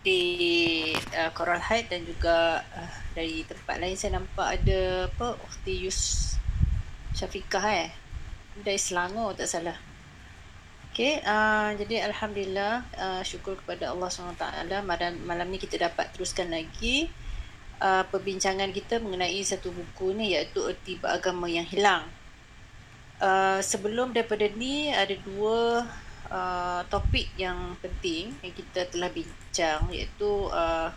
di uh, Coral Heights dan juga uh, dari tempat lain saya nampak ada apa Ukhti Yus Syafiqah eh? Dari Selangor tak salah. Okay, uh, jadi Alhamdulillah uh, syukur kepada Allah SWT. Malam, malam ni kita dapat teruskan lagi uh, perbincangan kita mengenai satu buku ni iaitu Erti Agama Yang Hilang. Uh, sebelum daripada ni ada dua uh, topik yang penting yang kita telah bincang iaitu uh,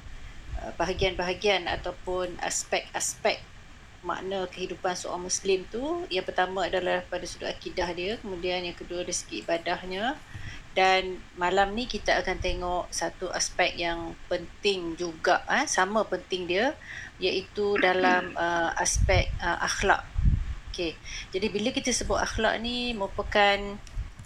bahagian-bahagian ataupun aspek-aspek makna kehidupan seorang Muslim tu yang pertama adalah pada sudut akidah dia kemudian yang kedua dari segi ibadahnya dan malam ni kita akan tengok satu aspek yang penting juga eh, sama penting dia iaitu dalam uh, aspek uh, akhlak okay. jadi bila kita sebut akhlak ni merupakan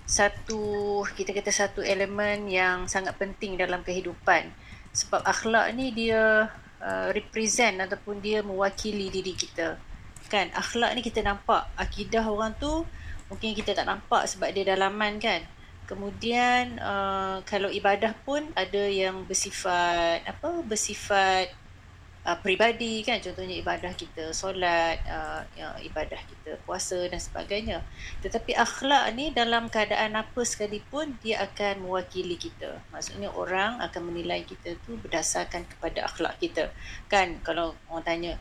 satu kita kata satu elemen yang sangat penting dalam kehidupan sebab akhlak ni dia Uh, represent ataupun dia mewakili diri kita. Kan akhlak ni kita nampak, akidah orang tu mungkin kita tak nampak sebab dia dalaman kan. Kemudian uh, kalau ibadah pun ada yang bersifat apa? Bersifat uh, peribadi kan contohnya ibadah kita solat uh, ya, ibadah kita puasa dan sebagainya tetapi akhlak ni dalam keadaan apa sekalipun dia akan mewakili kita maksudnya orang akan menilai kita tu berdasarkan kepada akhlak kita kan kalau orang tanya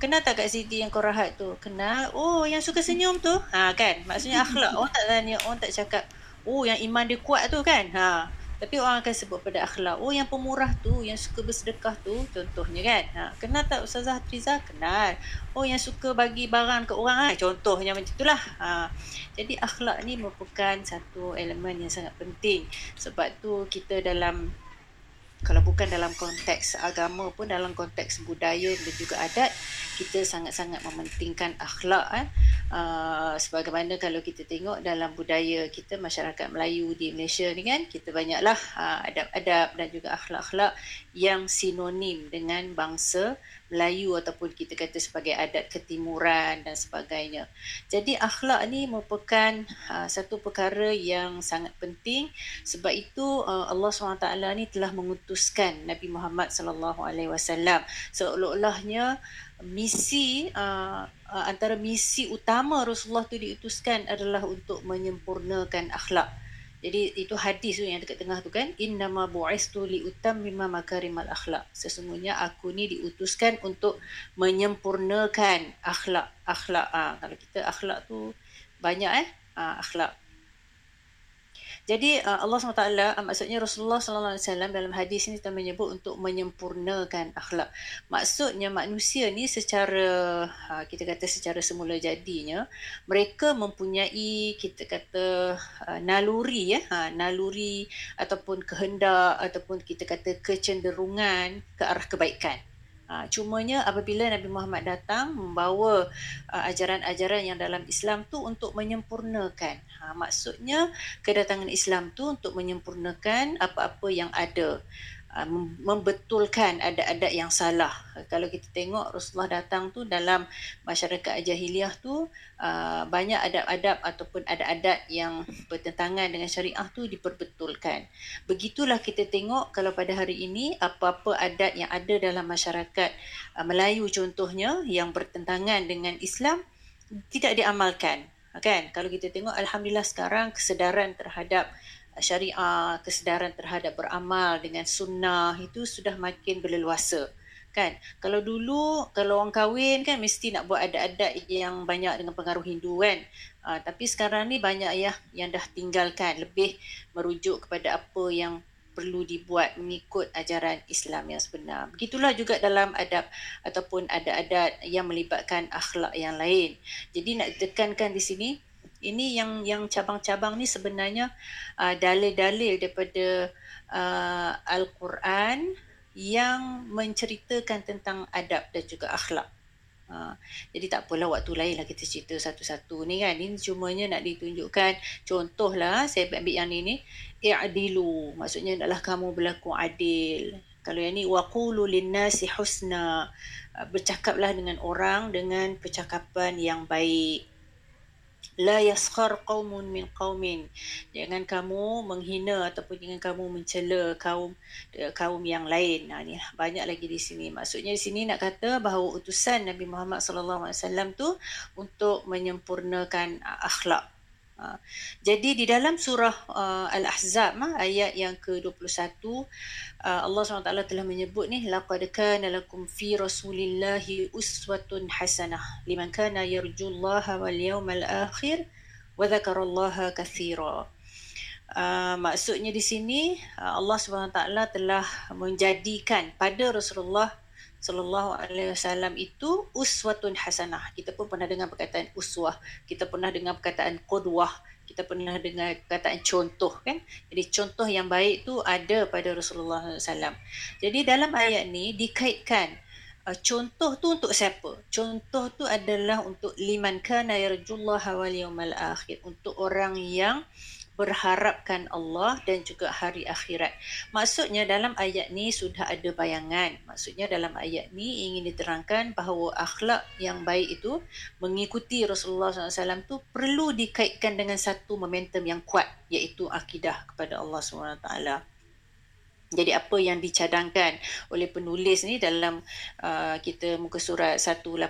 Kenal tak Kak Siti yang kau rahat tu? Kenal. Oh, yang suka senyum tu? Ha, kan? Maksudnya akhlak. Orang tak tanya, orang tak cakap, oh, yang iman dia kuat tu kan? Ha, tapi orang akan sebut pada akhlak. Oh yang pemurah tu, yang suka bersedekah tu, contohnya kan. Ha, kenal tak Ustazah Triza? Kenal. Oh yang suka bagi barang ke orang, ha, contohnya macam itulah. Ha, jadi akhlak ni merupakan satu elemen yang sangat penting. Sebab tu kita dalam kalau bukan dalam konteks agama pun dalam konteks budaya dan juga adat kita sangat-sangat mementingkan akhlak eh. Uh, sebagaimana kalau kita tengok dalam budaya kita masyarakat Melayu di Malaysia ni kan kita banyaklah uh, adab-adab dan juga akhlak-akhlak yang sinonim dengan bangsa Melayu ataupun kita kata sebagai adat ketimuran dan sebagainya. Jadi akhlak ni merupakan uh, satu perkara yang sangat penting sebab itu uh, Allah SWT ni telah mengutuskan Nabi Muhammad sallallahu alaihi wasallam seolah-olahnya misi uh, uh, antara misi utama Rasulullah tu diutuskan adalah untuk menyempurnakan akhlak. Jadi itu hadis tu yang dekat tengah tu kan innama bu'istu li utammima makarimal akhlak. Sesungguhnya aku ni diutuskan untuk menyempurnakan akhlak akhlak. Ah kalau kita akhlak tu banyak eh? Ah, akhlak jadi uh, Allah SWT, uh, maksudnya Rasulullah SAW dalam hadis ini telah menyebut untuk menyempurnakan akhlak. Maksudnya manusia ni secara, uh, kita kata secara semula jadinya, mereka mempunyai, kita kata, uh, naluri, ya, uh, naluri ataupun kehendak ataupun kita kata kecenderungan ke arah kebaikan. Ha, cumanya apabila Nabi Muhammad datang membawa uh, ajaran-ajaran yang dalam Islam tu untuk menyempurnakan. Ha, maksudnya kedatangan Islam tu untuk menyempurnakan apa-apa yang ada. Uh, membetulkan adat-adat yang salah. Kalau kita tengok Rasulullah datang tu dalam masyarakat jahiliah tu uh, banyak adab-adab ataupun adat-adat yang bertentangan dengan syariah tu diperbetulkan. Begitulah kita tengok kalau pada hari ini apa-apa adat yang ada dalam masyarakat uh, Melayu contohnya yang bertentangan dengan Islam tidak diamalkan. Kan? Kalau kita tengok alhamdulillah sekarang kesedaran terhadap syariah, kesedaran terhadap beramal dengan sunnah itu sudah makin berleluasa. Kan? Kalau dulu kalau orang kahwin kan mesti nak buat adat-adat yang banyak dengan pengaruh Hindu kan. Uh, tapi sekarang ni banyak ya yang dah tinggalkan lebih merujuk kepada apa yang perlu dibuat mengikut ajaran Islam yang sebenar. Begitulah juga dalam adab ataupun adat-adat yang melibatkan akhlak yang lain. Jadi nak tekankan di sini ini yang yang cabang-cabang ni sebenarnya uh, dalil-dalil daripada uh, al-Quran yang menceritakan tentang adab dan juga akhlak. Uh, jadi tak apalah waktu lain lah kita cerita satu-satu ni kan. Ini cumanya nak ditunjukkan contohlah saya ambil yang ni ni i'dilu maksudnya adalah kamu berlaku adil. Kalau yang ni waqulu linnasi husna bercakaplah dengan orang dengan percakapan yang baik la yaskhar qaumun min qaumin. Jangan kamu menghina ataupun jangan kamu mencela kaum kaum yang lain. Nah ni banyak lagi di sini. Maksudnya di sini nak kata bahawa utusan Nabi Muhammad sallallahu alaihi wasallam tu untuk menyempurnakan akhlak. Ha. Jadi di dalam surah uh, Al-Ahzab uh, ayat yang ke-21 uh, Allah SWT telah menyebut ni laqad kana lakum fi rasulillahi uswatun hasanah liman kana yarjullaha wal yawmal akhir wa dzakarallaha katsira. Uh, maksudnya di sini uh, Allah SWT telah menjadikan pada Rasulullah sallallahu alaihi wasallam itu uswatun hasanah. Kita pun pernah dengar perkataan uswah, kita pernah dengar perkataan qudwah, kita pernah dengar perkataan contoh kan. Jadi contoh yang baik tu ada pada Rasulullah SAW. Jadi dalam ayat ni dikaitkan uh, contoh tu untuk siapa? Contoh tu adalah untuk liman kana yarjullaha wal yawmal akhir, untuk orang yang berharapkan Allah dan juga hari akhirat. Maksudnya dalam ayat ni sudah ada bayangan. Maksudnya dalam ayat ni ingin diterangkan bahawa akhlak yang baik itu mengikuti Rasulullah SAW itu perlu dikaitkan dengan satu momentum yang kuat iaitu akidah kepada Allah SWT. Jadi apa yang dicadangkan oleh penulis ni dalam uh, kita muka surat 185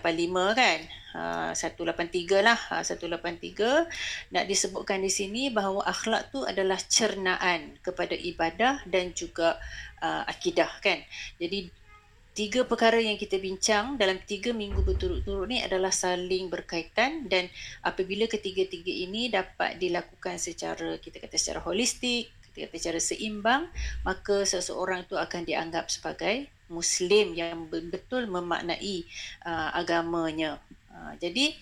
kan? Uh, 183 lah, uh, 183 nak disebutkan di sini bahawa akhlak tu adalah cernaan kepada ibadah dan juga uh, akidah kan. Jadi tiga perkara yang kita bincang dalam tiga minggu berturut-turut ni adalah saling berkaitan dan apabila ketiga-tiga ini dapat dilakukan secara kita kata secara holistik secara seimbang maka seseorang itu akan dianggap sebagai muslim yang betul memaknai uh, agamanya. Uh, jadi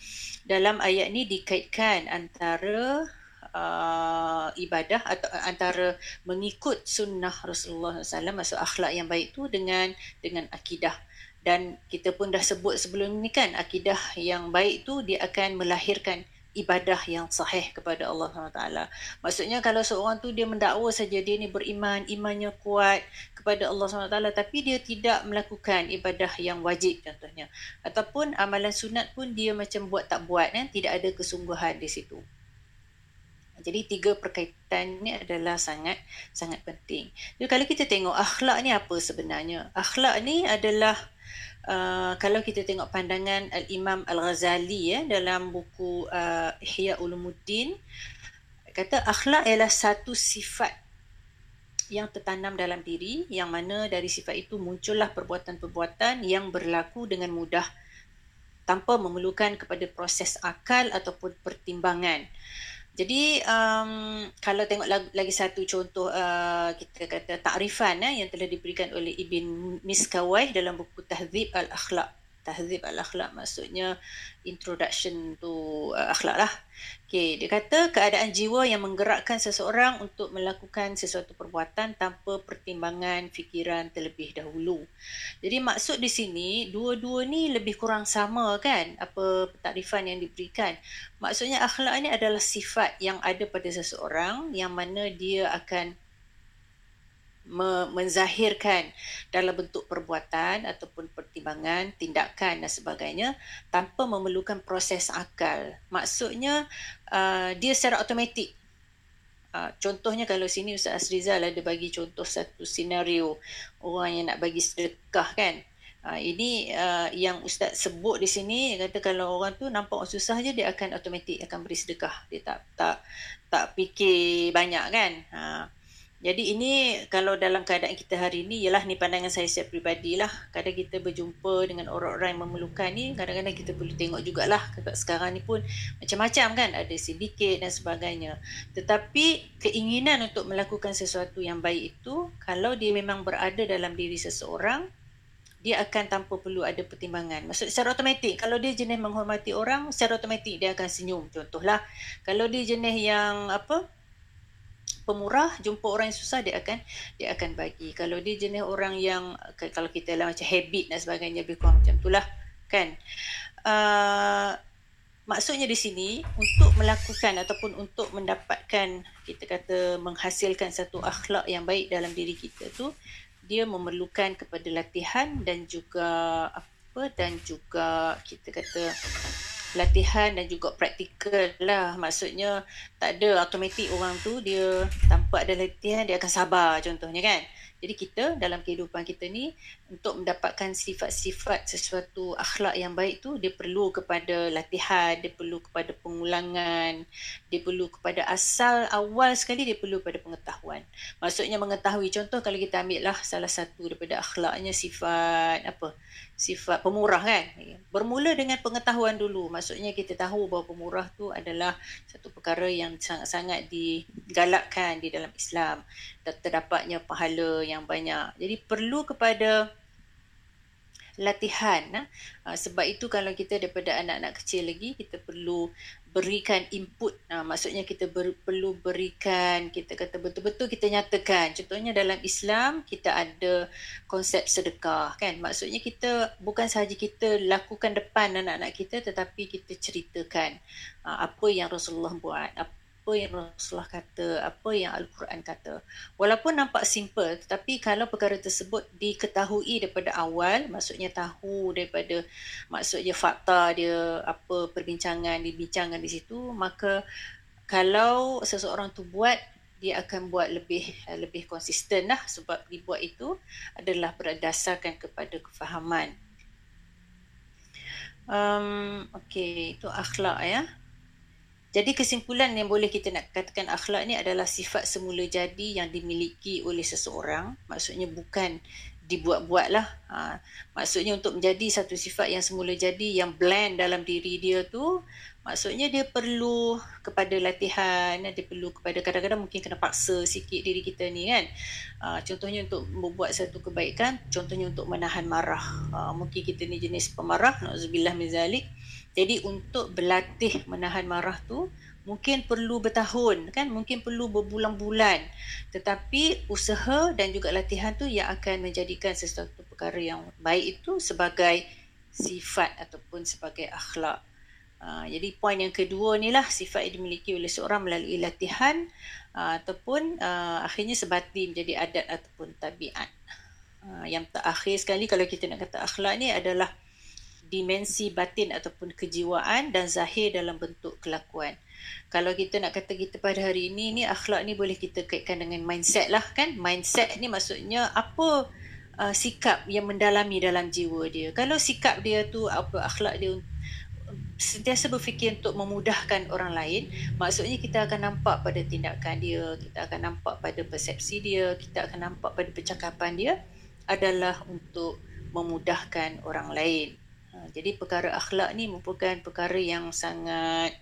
dalam ayat ini dikaitkan antara uh, ibadah atau antara mengikut sunnah Rasulullah SAW maksud akhlak yang baik itu dengan dengan akidah. Dan kita pun dah sebut sebelum ini kan akidah yang baik itu dia akan melahirkan ibadah yang sahih kepada Allah SWT. Maksudnya kalau seorang tu dia mendakwa saja dia ni beriman, imannya kuat kepada Allah SWT tapi dia tidak melakukan ibadah yang wajib contohnya. Ataupun amalan sunat pun dia macam buat tak buat kan, tidak ada kesungguhan di situ. Jadi tiga perkaitan ni adalah sangat sangat penting. Jadi kalau kita tengok akhlak ni apa sebenarnya? Akhlak ni adalah Uh, kalau kita tengok pandangan Al-Imam Al-Ghazali ya, dalam buku uh, Ihya Ulumuddin, kata akhlak ialah satu sifat yang tertanam dalam diri yang mana dari sifat itu muncullah perbuatan-perbuatan yang berlaku dengan mudah tanpa memerlukan kepada proses akal ataupun pertimbangan. Jadi um, kalau tengok lagi, satu contoh uh, kita kata takrifan eh, yang telah diberikan oleh Ibn Miskawai dalam buku Tahzib Al-Akhlaq tahzib al-akhlak maksudnya introduction to uh, akhlak lah. Okay, dia kata keadaan jiwa yang menggerakkan seseorang untuk melakukan sesuatu perbuatan tanpa pertimbangan fikiran terlebih dahulu. Jadi maksud di sini dua-dua ni lebih kurang sama kan apa takrifan yang diberikan. Maksudnya akhlak ni adalah sifat yang ada pada seseorang yang mana dia akan menzahirkan dalam bentuk perbuatan ataupun pertimbangan, tindakan dan sebagainya tanpa memerlukan proses akal. Maksudnya uh, dia secara automatik. Uh, contohnya kalau sini Ustaz Asrizal ada bagi contoh satu senario orang yang nak bagi sedekah kan. Uh, ini uh, yang Ustaz sebut di sini kata kalau orang tu nampak susah je dia akan automatik akan beri sedekah. Dia tak tak tak fikir banyak kan. Uh, jadi ini kalau dalam keadaan kita hari ini ialah ni pandangan saya secara peribadi lah. Kadang kita berjumpa dengan orang-orang yang memerlukan ni, kadang-kadang kita perlu tengok jugalah. Sebab sekarang ni pun macam-macam kan, ada sindiket dan sebagainya. Tetapi keinginan untuk melakukan sesuatu yang baik itu, kalau dia memang berada dalam diri seseorang, dia akan tanpa perlu ada pertimbangan. Maksud secara automatik, kalau dia jenis menghormati orang, secara automatik dia akan senyum. Contohlah, kalau dia jenis yang apa, pemurah jumpa orang yang susah dia akan dia akan bagi. Kalau dia jenis orang yang kalau kita lah macam habit dan sebagainya lebih kurang macam itulah kan? Uh, maksudnya di sini untuk melakukan ataupun untuk mendapatkan kita kata menghasilkan satu akhlak yang baik dalam diri kita tu dia memerlukan kepada latihan dan juga apa dan juga kita kata latihan dan juga praktikal lah. Maksudnya tak ada automatik orang tu dia tanpa ada latihan dia akan sabar contohnya kan. Jadi kita dalam kehidupan kita ni untuk mendapatkan sifat-sifat sesuatu akhlak yang baik tu dia perlu kepada latihan, dia perlu kepada pengulangan, dia perlu kepada asal awal sekali dia perlu kepada pengetahuan. Maksudnya mengetahui contoh kalau kita ambil lah salah satu daripada akhlaknya sifat apa? Sifat pemurah kan? Bermula dengan pengetahuan dulu. Maksudnya kita tahu bahawa pemurah tu adalah satu perkara yang sangat-sangat digalakkan di dalam Islam. Terdapatnya pahala yang banyak. Jadi perlu kepada latihan ha? sebab itu kalau kita daripada anak-anak kecil lagi kita perlu berikan input. Ha, maksudnya kita ber, perlu berikan kita kata betul-betul kita nyatakan. Contohnya dalam Islam kita ada konsep sedekah kan? Maksudnya kita bukan sahaja kita lakukan depan anak-anak kita tetapi kita ceritakan ha, apa yang Rasulullah buat apa apa yang Rasulullah kata, apa yang Al-Quran kata. Walaupun nampak simple, tetapi kalau perkara tersebut diketahui daripada awal, maksudnya tahu daripada maksudnya fakta dia, apa perbincangan, dibincangkan di situ, maka kalau seseorang tu buat, dia akan buat lebih lebih konsisten lah sebab dibuat itu adalah berdasarkan kepada kefahaman. Um, okay, itu akhlak ya. Jadi kesimpulan yang boleh kita nak katakan akhlak ni adalah sifat semula jadi yang dimiliki oleh seseorang. Maksudnya bukan dibuat-buat lah. Ha, maksudnya untuk menjadi satu sifat yang semula jadi, yang blend dalam diri dia tu, maksudnya dia perlu kepada latihan, dia perlu kepada kadang-kadang mungkin kena paksa sikit diri kita ni kan. Ha, contohnya untuk membuat satu kebaikan, contohnya untuk menahan marah. Ha, mungkin kita ni jenis pemarah, na'udzubillah mizalik. Jadi untuk berlatih menahan marah tu mungkin perlu bertahun kan mungkin perlu berbulan-bulan tetapi usaha dan juga latihan tu yang akan menjadikan sesuatu perkara yang baik itu sebagai sifat ataupun sebagai akhlak. Uh, jadi poin yang kedua ni lah sifat yang dimiliki oleh seorang melalui latihan uh, ataupun uh, akhirnya sebati menjadi adat ataupun tabiat. Uh, yang terakhir sekali kalau kita nak kata akhlak ni adalah dimensi batin ataupun kejiwaan dan zahir dalam bentuk kelakuan. Kalau kita nak kata kita pada hari ini ni akhlak ni boleh kita kaitkan dengan mindset lah kan. Mindset ni maksudnya apa uh, sikap yang mendalami dalam jiwa dia. Kalau sikap dia tu apa akhlak dia sentiasa berfikir untuk memudahkan orang lain, maksudnya kita akan nampak pada tindakan dia, kita akan nampak pada persepsi dia, kita akan nampak pada percakapan dia adalah untuk memudahkan orang lain. Ha, jadi perkara akhlak ni merupakan perkara yang sangat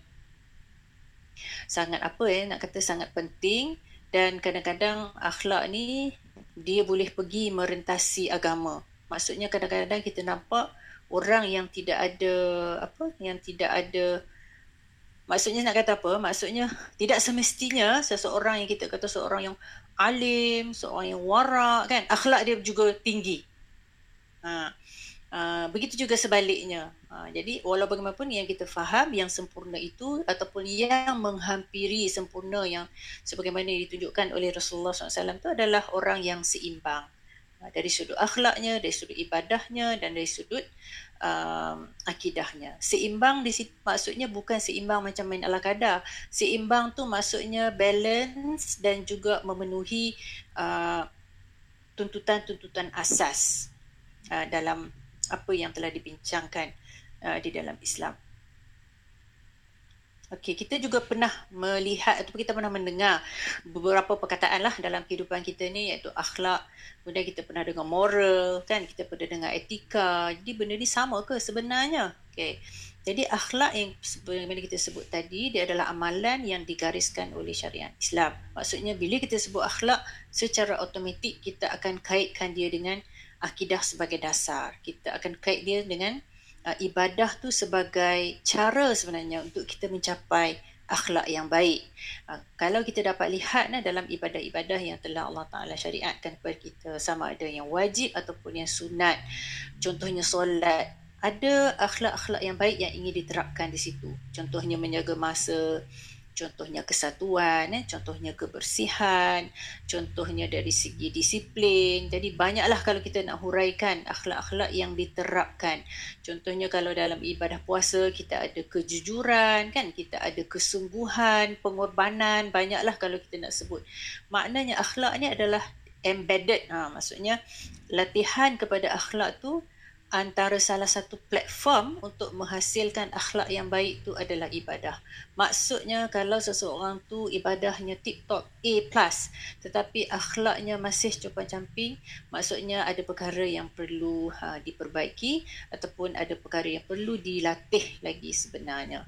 sangat apa ya nak kata sangat penting dan kadang-kadang akhlak ni dia boleh pergi merentasi agama. Maksudnya kadang-kadang kita nampak orang yang tidak ada apa yang tidak ada maksudnya nak kata apa? Maksudnya tidak semestinya seseorang yang kita kata seorang yang alim, seorang yang warak kan akhlak dia juga tinggi. Ha. Uh, begitu juga sebaliknya. Uh, jadi walau bagaimanapun yang kita faham yang sempurna itu ataupun yang menghampiri sempurna yang sebagaimana ditunjukkan oleh Rasulullah SAW itu adalah orang yang seimbang. Uh, dari sudut akhlaknya, dari sudut ibadahnya dan dari sudut uh, akidahnya. Seimbang di situ maksudnya bukan seimbang macam main ala kadar. Seimbang tu maksudnya balance dan juga memenuhi uh, tuntutan-tuntutan asas uh, dalam apa yang telah dibincangkan uh, di dalam Islam. Okey, kita juga pernah melihat atau kita pernah mendengar beberapa perkataan lah dalam kehidupan kita ni iaitu akhlak. Kemudian kita pernah dengar moral, kan? Kita pernah dengar etika. Jadi benda ni sama ke sebenarnya? Okey. Jadi akhlak yang sebagaimana kita sebut tadi dia adalah amalan yang digariskan oleh syariat Islam. Maksudnya bila kita sebut akhlak secara automatik kita akan kaitkan dia dengan akidah sebagai dasar. Kita akan kait dia dengan uh, ibadah tu sebagai cara sebenarnya untuk kita mencapai akhlak yang baik. Uh, kalau kita dapat lihat nah, dalam ibadah-ibadah yang telah Allah Ta'ala syariatkan kepada kita sama ada yang wajib ataupun yang sunat. Contohnya solat. Ada akhlak-akhlak yang baik yang ingin diterapkan di situ. Contohnya menjaga masa, contohnya kesatuan, eh, contohnya kebersihan, contohnya dari segi disiplin. Jadi banyaklah kalau kita nak huraikan akhlak-akhlak yang diterapkan. Contohnya kalau dalam ibadah puasa kita ada kejujuran, kan? Kita ada kesungguhan, pengorbanan, banyaklah kalau kita nak sebut. Maknanya akhlak ni adalah embedded. Ha, maksudnya latihan kepada akhlak tu antara salah satu platform untuk menghasilkan akhlak yang baik tu adalah ibadah. Maksudnya kalau seseorang tu ibadahnya tip-top A+, tetapi akhlaknya masih compang-camping, maksudnya ada perkara yang perlu ha, diperbaiki ataupun ada perkara yang perlu dilatih lagi sebenarnya.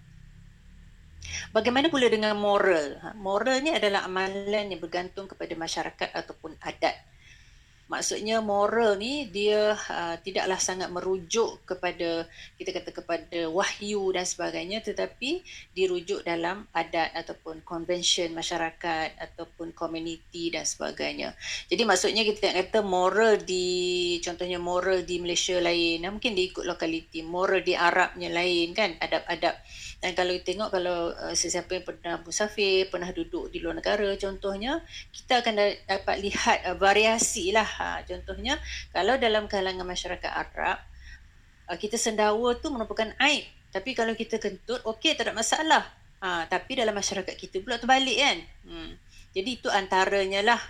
Bagaimana pula dengan moral? Ha, moral ni adalah amalan yang bergantung kepada masyarakat ataupun adat maksudnya moral ni dia uh, tidaklah sangat merujuk kepada kita kata kepada wahyu dan sebagainya tetapi dirujuk dalam adat ataupun convention masyarakat ataupun community dan sebagainya. Jadi maksudnya kita kata moral di contohnya moral di Malaysia lain, mungkin diikut lokaliti, moral di Arabnya lain kan, adab-adab dan kalau tengok kalau uh, sesiapa yang pernah musafir, pernah duduk di luar negara contohnya, kita akan dapat lihat uh, variasi lah. Ha, contohnya kalau dalam kalangan masyarakat Arab, uh, kita sendawa tu merupakan aib. Tapi kalau kita kentut, okey tak ada masalah. Ha, tapi dalam masyarakat kita pula terbalik kan. Hmm. Jadi itu antaranya lah.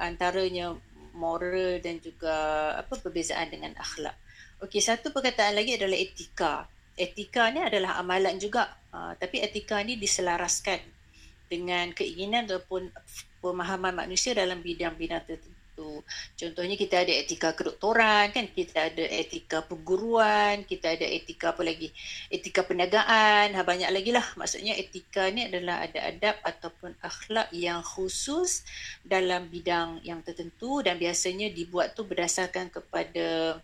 Antaranya moral dan juga apa perbezaan dengan akhlak. Okey, satu perkataan lagi adalah etika etika ni adalah amalan juga. Uh, tapi etika ni diselaraskan dengan keinginan ataupun pemahaman manusia dalam bidang-bidang tertentu. Contohnya kita ada etika kedoktoran kan kita ada etika perguruan kita ada etika apa lagi etika perniagaan ha, banyak lagi lah. Maksudnya etika ni adalah ada adab ataupun akhlak yang khusus dalam bidang yang tertentu dan biasanya dibuat tu berdasarkan kepada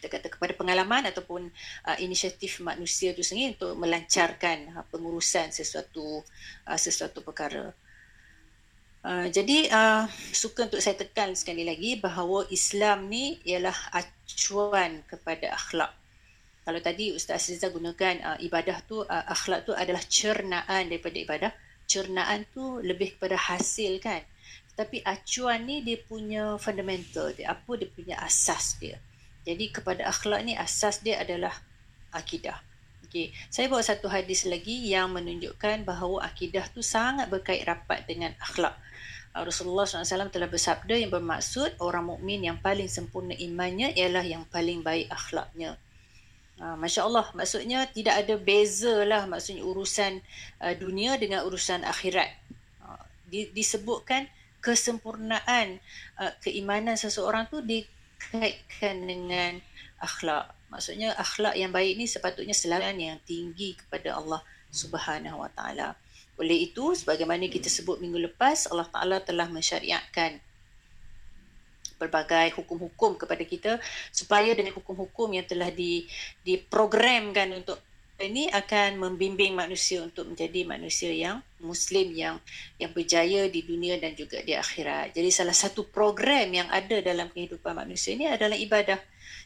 kita kata kepada pengalaman ataupun uh, inisiatif manusia itu sendiri untuk melancarkan uh, pengurusan sesuatu uh, sesuatu perkara. Uh, jadi uh, suka untuk saya tekan sekali lagi bahawa Islam ni ialah acuan kepada akhlak. Kalau tadi Ustaz Aziza gunakan uh, ibadah tu uh, akhlak tu adalah cernaan daripada ibadah. Cernaan tu lebih kepada hasil kan. Tapi acuan ni dia punya fundamental dia. Apa dia punya asas dia. Jadi kepada akhlak ni asas dia adalah akidah. Okey, saya bawa satu hadis lagi yang menunjukkan bahawa akidah tu sangat berkait rapat dengan akhlak. Uh, Rasulullah SAW telah bersabda yang bermaksud orang mukmin yang paling sempurna imannya ialah yang paling baik akhlaknya. Uh, Masya Allah, maksudnya tidak ada beza lah maksudnya urusan uh, dunia dengan urusan akhirat. Disebutkan kesempurnaan keimanan seseorang tu di kaitkan dengan akhlak. Maksudnya akhlak yang baik ni sepatutnya selalu yang tinggi kepada Allah Subhanahu Wa Taala. Oleh itu, sebagaimana kita sebut minggu lepas, Allah Taala telah mensyariatkan berbagai hukum-hukum kepada kita supaya dengan hukum-hukum yang telah di diprogramkan untuk ini akan membimbing manusia untuk menjadi manusia yang muslim yang yang berjaya di dunia dan juga di akhirat. Jadi salah satu program yang ada dalam kehidupan manusia ini adalah ibadah.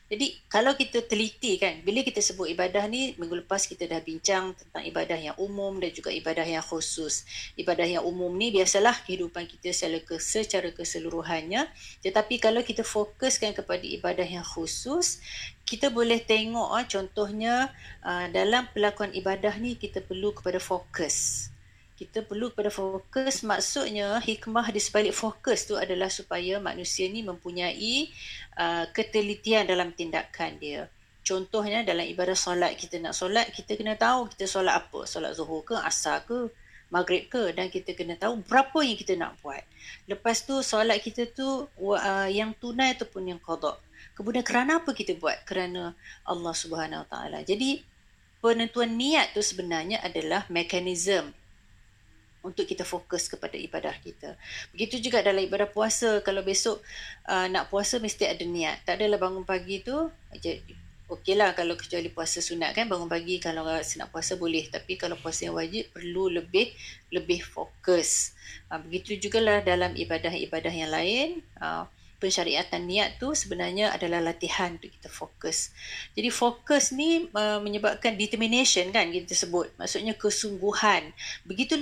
Jadi kalau kita teliti kan, bila kita sebut ibadah ni, minggu lepas kita dah bincang tentang ibadah yang umum dan juga ibadah yang khusus. Ibadah yang umum ni biasalah kehidupan kita secara, keseluruhannya. Tetapi kalau kita fokuskan kepada ibadah yang khusus, kita boleh tengok ah, contohnya ah, dalam pelakuan ibadah ni kita perlu kepada fokus kita perlu pada fokus. Maksudnya hikmah di sebalik fokus tu adalah supaya manusia ni mempunyai uh, ketelitian dalam tindakan dia. Contohnya dalam ibadah solat kita nak solat kita kena tahu kita solat apa. Solat zuhur ke asar ke maghrib ke. Dan kita kena tahu berapa yang kita nak buat. Lepas tu solat kita tu uh, yang tunai ataupun yang qada kemudian kerana apa kita buat? Kerana Allah Subhanahu Wa Taala. Jadi penentuan niat tu sebenarnya adalah mekanisme untuk kita fokus kepada ibadah kita. Begitu juga dalam ibadah puasa, kalau besok uh, nak puasa mesti ada niat. Tak adalah bangun pagi tu, okeylah kalau kecuali puasa sunat kan, bangun pagi kalau nak puasa boleh. Tapi kalau puasa yang wajib, perlu lebih lebih fokus. Uh, begitu lah dalam ibadah-ibadah yang lain. Uh, pensyariatan niat tu sebenarnya adalah latihan untuk kita fokus. Jadi fokus ni uh, menyebabkan determination kan kita sebut. Maksudnya kesungguhan. Begitu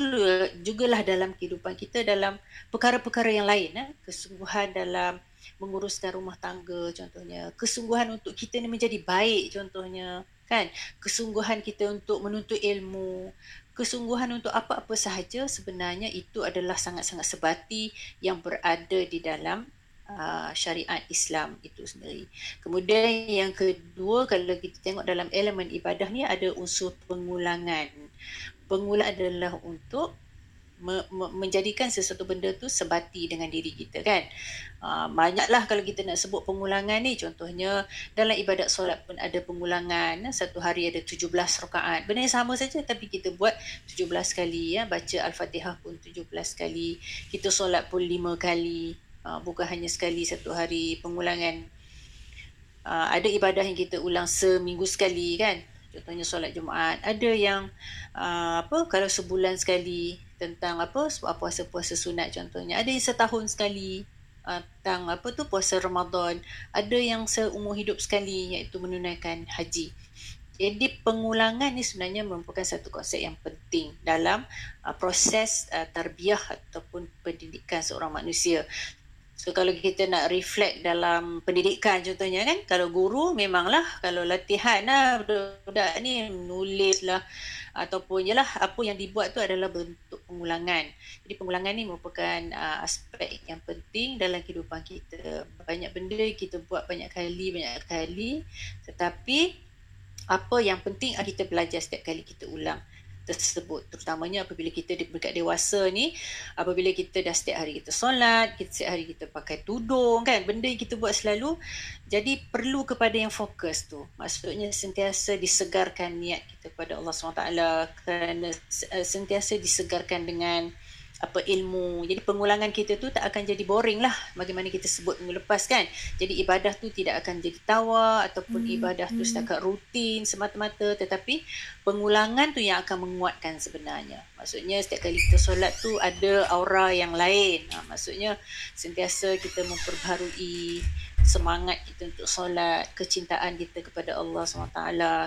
jugalah dalam kehidupan kita dalam perkara-perkara yang lain. Eh? Kesungguhan dalam menguruskan rumah tangga contohnya. Kesungguhan untuk kita ni menjadi baik contohnya. Kan? Kesungguhan kita untuk menuntut ilmu. Kesungguhan untuk apa-apa sahaja sebenarnya itu adalah sangat-sangat sebati yang berada di dalam uh, syariat Islam itu sendiri. Kemudian yang kedua kalau kita tengok dalam elemen ibadah ni ada unsur pengulangan. Pengulangan adalah untuk me- me- menjadikan sesuatu benda tu sebati dengan diri kita kan. Uh, banyaklah kalau kita nak sebut pengulangan ni contohnya dalam ibadat solat pun ada pengulangan satu hari ada 17 rakaat. Benda yang sama saja tapi kita buat 17 kali ya baca al-Fatihah pun 17 kali. Kita solat pun 5 kali. Uh, bukan hanya sekali satu hari pengulangan. Uh, ada ibadah yang kita ulang seminggu sekali kan. Contohnya solat Jumaat. Ada yang uh, apa kalau sebulan sekali tentang apa puasa-puasa sunat contohnya. Ada yang setahun sekali tentang apa tu puasa Ramadan. Ada yang seumur hidup sekali iaitu menunaikan haji. Jadi pengulangan ni sebenarnya merupakan satu konsep yang penting dalam uh, proses uh, tarbiyah ataupun pendidikan seorang manusia. So kalau kita nak reflect dalam pendidikan contohnya kan, kalau guru memanglah kalau latihan lah budak-budak ni nulis lah ataupun yalah apa yang dibuat tu adalah bentuk pengulangan. Jadi pengulangan ni merupakan uh, aspek yang penting dalam kehidupan kita. Banyak benda kita buat banyak kali, banyak kali tetapi apa yang penting adalah kita belajar setiap kali kita ulang tersebut. Terutamanya apabila kita dekat dewasa ni apabila kita dah setiap hari kita solat kita setiap hari kita pakai tudung kan? Benda yang kita buat selalu jadi perlu kepada yang fokus tu. Maksudnya sentiasa disegarkan niat kita kepada Allah SWT kerana eh, sentiasa disegarkan dengan apa ilmu. Jadi pengulangan kita tu tak akan jadi boring lah bagaimana kita sebut minggu lepas kan. Jadi ibadah tu tidak akan jadi tawa ataupun hmm. ibadah tu hmm. setakat rutin semata-mata tetapi pengulangan tu yang akan menguatkan sebenarnya. Maksudnya setiap kali kita solat tu ada aura yang lain. Ha, maksudnya sentiasa kita memperbaharui semangat kita untuk solat, kecintaan kita kepada Allah SWT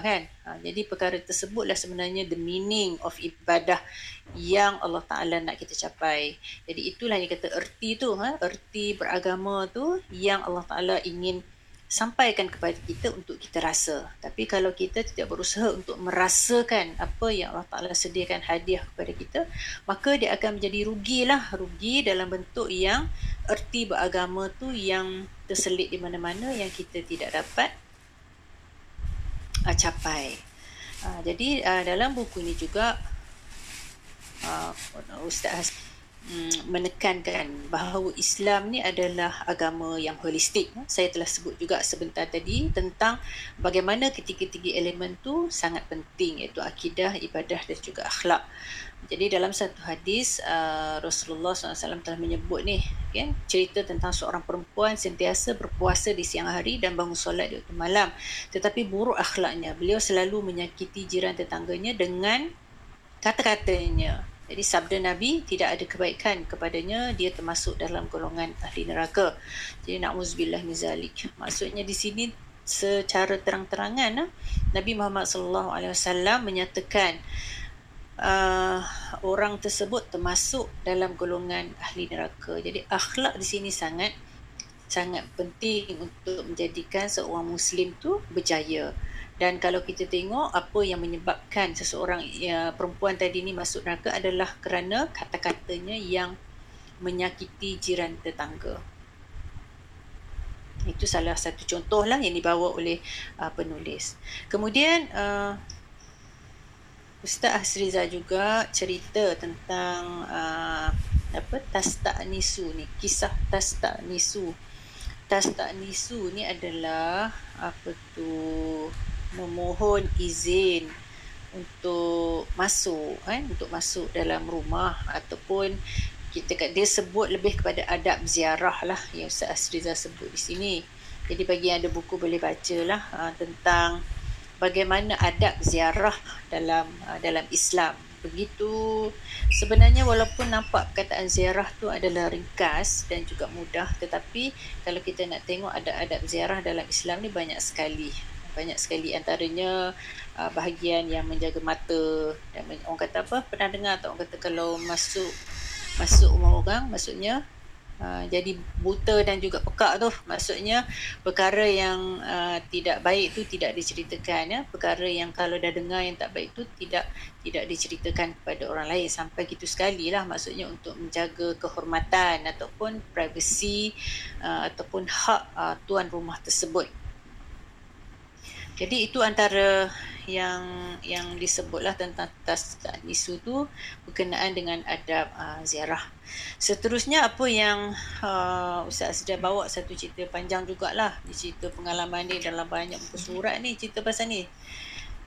kan. Ha, jadi perkara tersebutlah sebenarnya the meaning of ibadah yang Allah Ta'ala nak kita capai. Jadi itulah yang kata erti tu, ha, erti beragama tu yang Allah Ta'ala ingin sampaikan kepada kita untuk kita rasa. Tapi kalau kita tidak berusaha untuk merasakan apa yang Allah Ta'ala sediakan hadiah kepada kita, maka dia akan menjadi rugilah. Rugi dalam bentuk yang erti beragama tu yang terselit di mana-mana yang kita tidak dapat uh, capai. Uh, jadi uh, dalam buku ini juga uh, Ustaz Hmm, menekankan bahawa Islam ni adalah agama yang holistik. Saya telah sebut juga sebentar tadi tentang bagaimana ketiga-tiga elemen tu sangat penting iaitu akidah, ibadah dan juga akhlak. Jadi dalam satu hadis uh, Rasulullah SAW telah menyebut ni kan, cerita tentang seorang perempuan sentiasa berpuasa di siang hari dan bangun solat di waktu malam. Tetapi buruk akhlaknya. Beliau selalu menyakiti jiran tetangganya dengan kata-katanya jadi sabda Nabi tidak ada kebaikan kepadanya, dia termasuk dalam golongan ahli neraka. Jadi na'udzubillah min zalik. Maksudnya di sini secara terang-terangan ah, Nabi Muhammad sallallahu alaihi wasallam menyatakan uh, orang tersebut termasuk dalam golongan ahli neraka. Jadi akhlak di sini sangat sangat penting untuk menjadikan seorang muslim tu berjaya. Dan kalau kita tengok apa yang menyebabkan seseorang ya, perempuan tadi ni masuk neraka adalah kerana kata-katanya yang menyakiti jiran tetangga. Itu salah satu contoh lah yang dibawa oleh uh, penulis. Kemudian uh, Ustaz Asriza juga cerita tentang uh, apa tas tak nisu ni kisah tas tak nisu tas tak nisu ni adalah apa tu memohon izin untuk masuk kan untuk masuk dalam rumah ataupun kita kat dia sebut lebih kepada adab ziarah lah yang Ustaz Asriza sebut di sini. Jadi bagi yang ada buku boleh baca lah uh, tentang bagaimana adab ziarah dalam uh, dalam Islam. begitu sebenarnya walaupun nampak perkataan ziarah tu adalah ringkas dan juga mudah tetapi kalau kita nak tengok ada adab ziarah dalam Islam ni banyak sekali banyak sekali antaranya uh, bahagian yang menjaga mata dan orang kata apa pernah dengar tak orang kata kalau masuk masuk rumah orang maksudnya Uh, jadi buta dan juga pekak tu maksudnya perkara yang uh, tidak baik tu tidak diceritakan ya. Perkara yang kalau dah dengar yang tak baik tu tidak tidak diceritakan kepada orang lain sampai gitu sekali lah maksudnya untuk menjaga kehormatan ataupun privasi uh, ataupun hak uh, tuan rumah tersebut jadi itu antara yang yang disebutlah tentang tas isu tu berkenaan dengan adab uh, ziarah. Seterusnya apa yang uh, Ustaz sudah bawa satu cerita panjang jugalah. Di cerita pengalaman ni dalam banyak buku surat ni cerita pasal ni.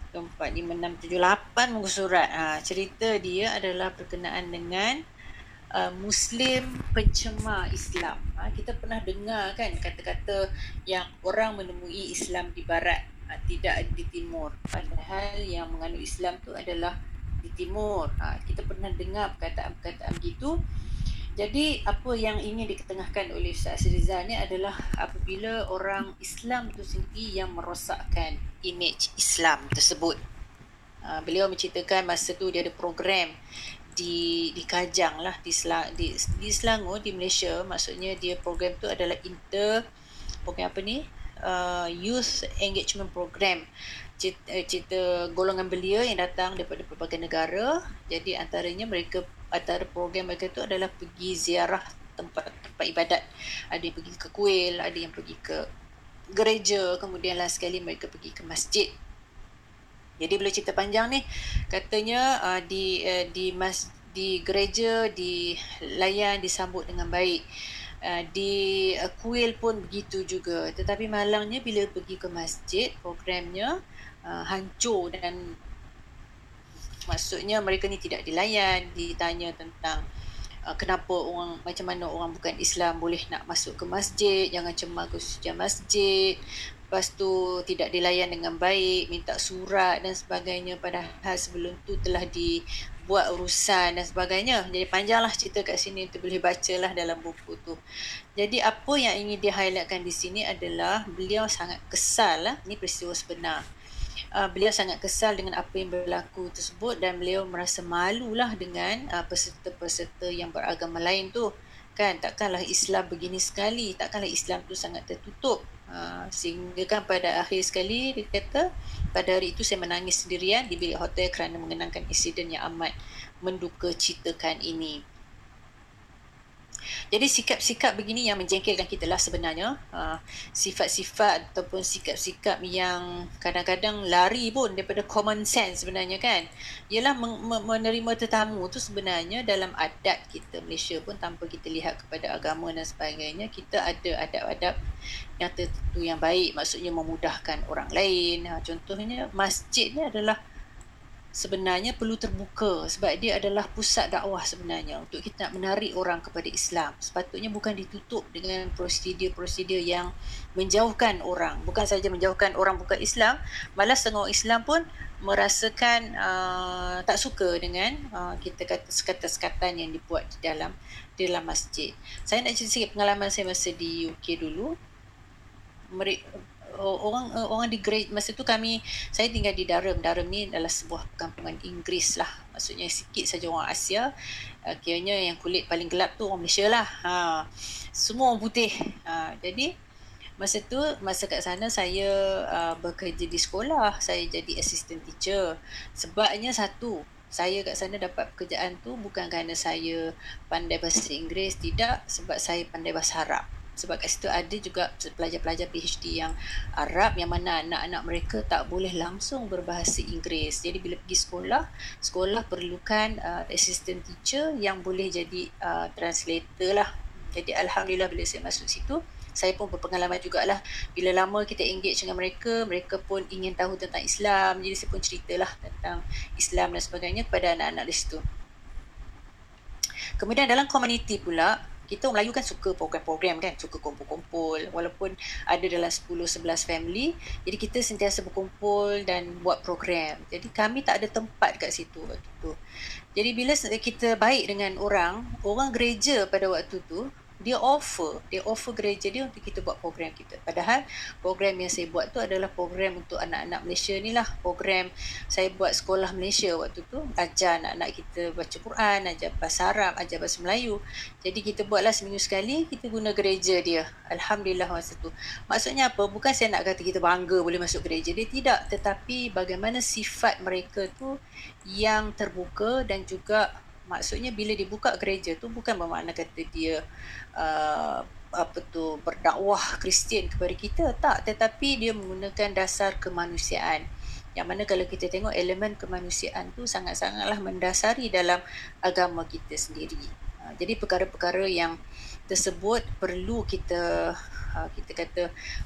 4, 5, 6, 7, 8 muka surat. Ha, cerita dia adalah berkenaan dengan uh, Muslim pencemar Islam. Ha, kita pernah dengar kan kata-kata yang orang menemui Islam di Barat ha, tidak di timur. Padahal yang menganut Islam tu adalah di timur. Ha, kita pernah dengar perkataan-perkataan begitu. Jadi apa yang ingin diketengahkan oleh Ustaz Rizal ni adalah apabila orang Islam tu sendiri yang merosakkan image Islam tersebut. Ha, beliau menceritakan masa tu dia ada program di di Kajang lah di, di di Selangor di Malaysia. Maksudnya dia program tu adalah inter program apa ni uh, youth engagement program. Cerita, uh, cerita golongan belia yang datang daripada berbagai negara. Jadi antaranya mereka antara program mereka itu adalah pergi ziarah tempat tempat ibadat. Ada yang pergi ke kuil ada yang pergi ke gereja. Kemudian last sekali mereka pergi ke masjid. Jadi boleh cerita panjang ni katanya uh, di uh, di mas di gereja dilayan disambut dengan baik Uh, di uh, kuil pun begitu juga. Tetapi malangnya bila pergi ke masjid programnya uh, hancur dan maksudnya mereka ni tidak dilayan. Ditanya tentang uh, kenapa orang macam mana orang bukan Islam boleh nak masuk ke masjid jangan cemar kesucian masjid. Lepas tu tidak dilayan dengan baik minta surat dan sebagainya. Padahal sebelum tu telah di buat urusan dan sebagainya. Jadi panjanglah cerita kat sini tu boleh bacalah dalam buku tu. Jadi apa yang ingin dia highlightkan di sini adalah beliau sangat kesal lah. Ini peristiwa sebenar. Uh, beliau sangat kesal dengan apa yang berlaku tersebut dan beliau merasa malulah dengan uh, peserta-peserta yang beragama lain tu. Kan takkanlah Islam begini sekali, takkanlah Islam tu sangat tertutup. Uh, sehingga kan pada akhir sekali dia kata pada hari itu saya menangis sendirian di bilik hotel kerana mengenangkan insiden yang amat menduka citakan ini. Jadi sikap-sikap begini yang menjengkelkan kita lah sebenarnya. Ha, sifat-sifat ataupun sikap-sikap yang kadang-kadang lari pun daripada common sense sebenarnya kan. Ialah menerima tetamu tu sebenarnya dalam adat kita Malaysia pun tanpa kita lihat kepada agama dan sebagainya. Kita ada adab-adab yang tertentu yang baik maksudnya memudahkan orang lain ha, contohnya masjid ni adalah sebenarnya perlu terbuka sebab dia adalah pusat dakwah sebenarnya untuk kita nak menarik orang kepada Islam. Sepatutnya bukan ditutup dengan prosedur-prosedur yang menjauhkan orang. Bukan saja menjauhkan orang bukan Islam malah setengah Islam pun merasakan uh, tak suka dengan uh, kita kata sekatan-sekatan yang dibuat di dalam di dalam masjid. Saya nak cerita sikit pengalaman saya masa di UK dulu. Mereka orang orang di grade masa tu kami saya tinggal di Durham Durham ni adalah sebuah kampungan Inggeris lah. Maksudnya sikit saja orang Asia. Uh, kiranya yang kulit paling gelap tu orang Malaysia lah. Ha. semua orang putih. Ha. jadi masa tu masa kat sana saya uh, bekerja di sekolah. Saya jadi assistant teacher. Sebabnya satu saya kat sana dapat pekerjaan tu bukan kerana saya pandai bahasa Inggeris tidak. Sebab saya pandai bahasa Arab sebab kat situ ada juga pelajar-pelajar PhD yang Arab yang mana anak-anak mereka tak boleh langsung berbahasa Inggeris. Jadi bila pergi sekolah, sekolah perlukan uh, assistant teacher yang boleh jadi uh, translator lah. Jadi Alhamdulillah bila saya masuk situ, saya pun berpengalaman jugalah. Bila lama kita engage dengan mereka, mereka pun ingin tahu tentang Islam. Jadi saya pun ceritalah tentang Islam dan sebagainya kepada anak-anak di situ. Kemudian dalam komuniti pula, kita Melayu kan suka program-program kan suka kumpul-kumpul. Walaupun ada dalam 10-11 family jadi kita sentiasa berkumpul dan buat program. Jadi kami tak ada tempat kat situ waktu tu. Jadi bila kita baik dengan orang orang gereja pada waktu tu dia offer dia offer gereja dia untuk kita buat program kita. Padahal program yang saya buat tu adalah program untuk anak-anak Malaysia ni lah. Program saya buat sekolah Malaysia waktu tu ajar anak-anak kita baca Quran ajar bahasa Arab ajar bahasa Melayu. Jadi kita buatlah seminggu sekali kita guna gereja dia. Alhamdulillah masa tu. Maksudnya apa? Bukan saya nak kata kita bangga boleh masuk gereja dia tidak. Tetapi bagaimana sifat mereka tu yang terbuka dan juga maksudnya bila dibuka gereja tu bukan bermakna kata dia uh, apa tu berdakwah Kristian kepada kita. Tak tetapi dia menggunakan dasar kemanusiaan. Yang mana kalau kita tengok elemen kemanusiaan tu sangat-sangatlah mendasari dalam agama kita sendiri. Uh, jadi perkara-perkara yang tersebut perlu kita uh, kita kata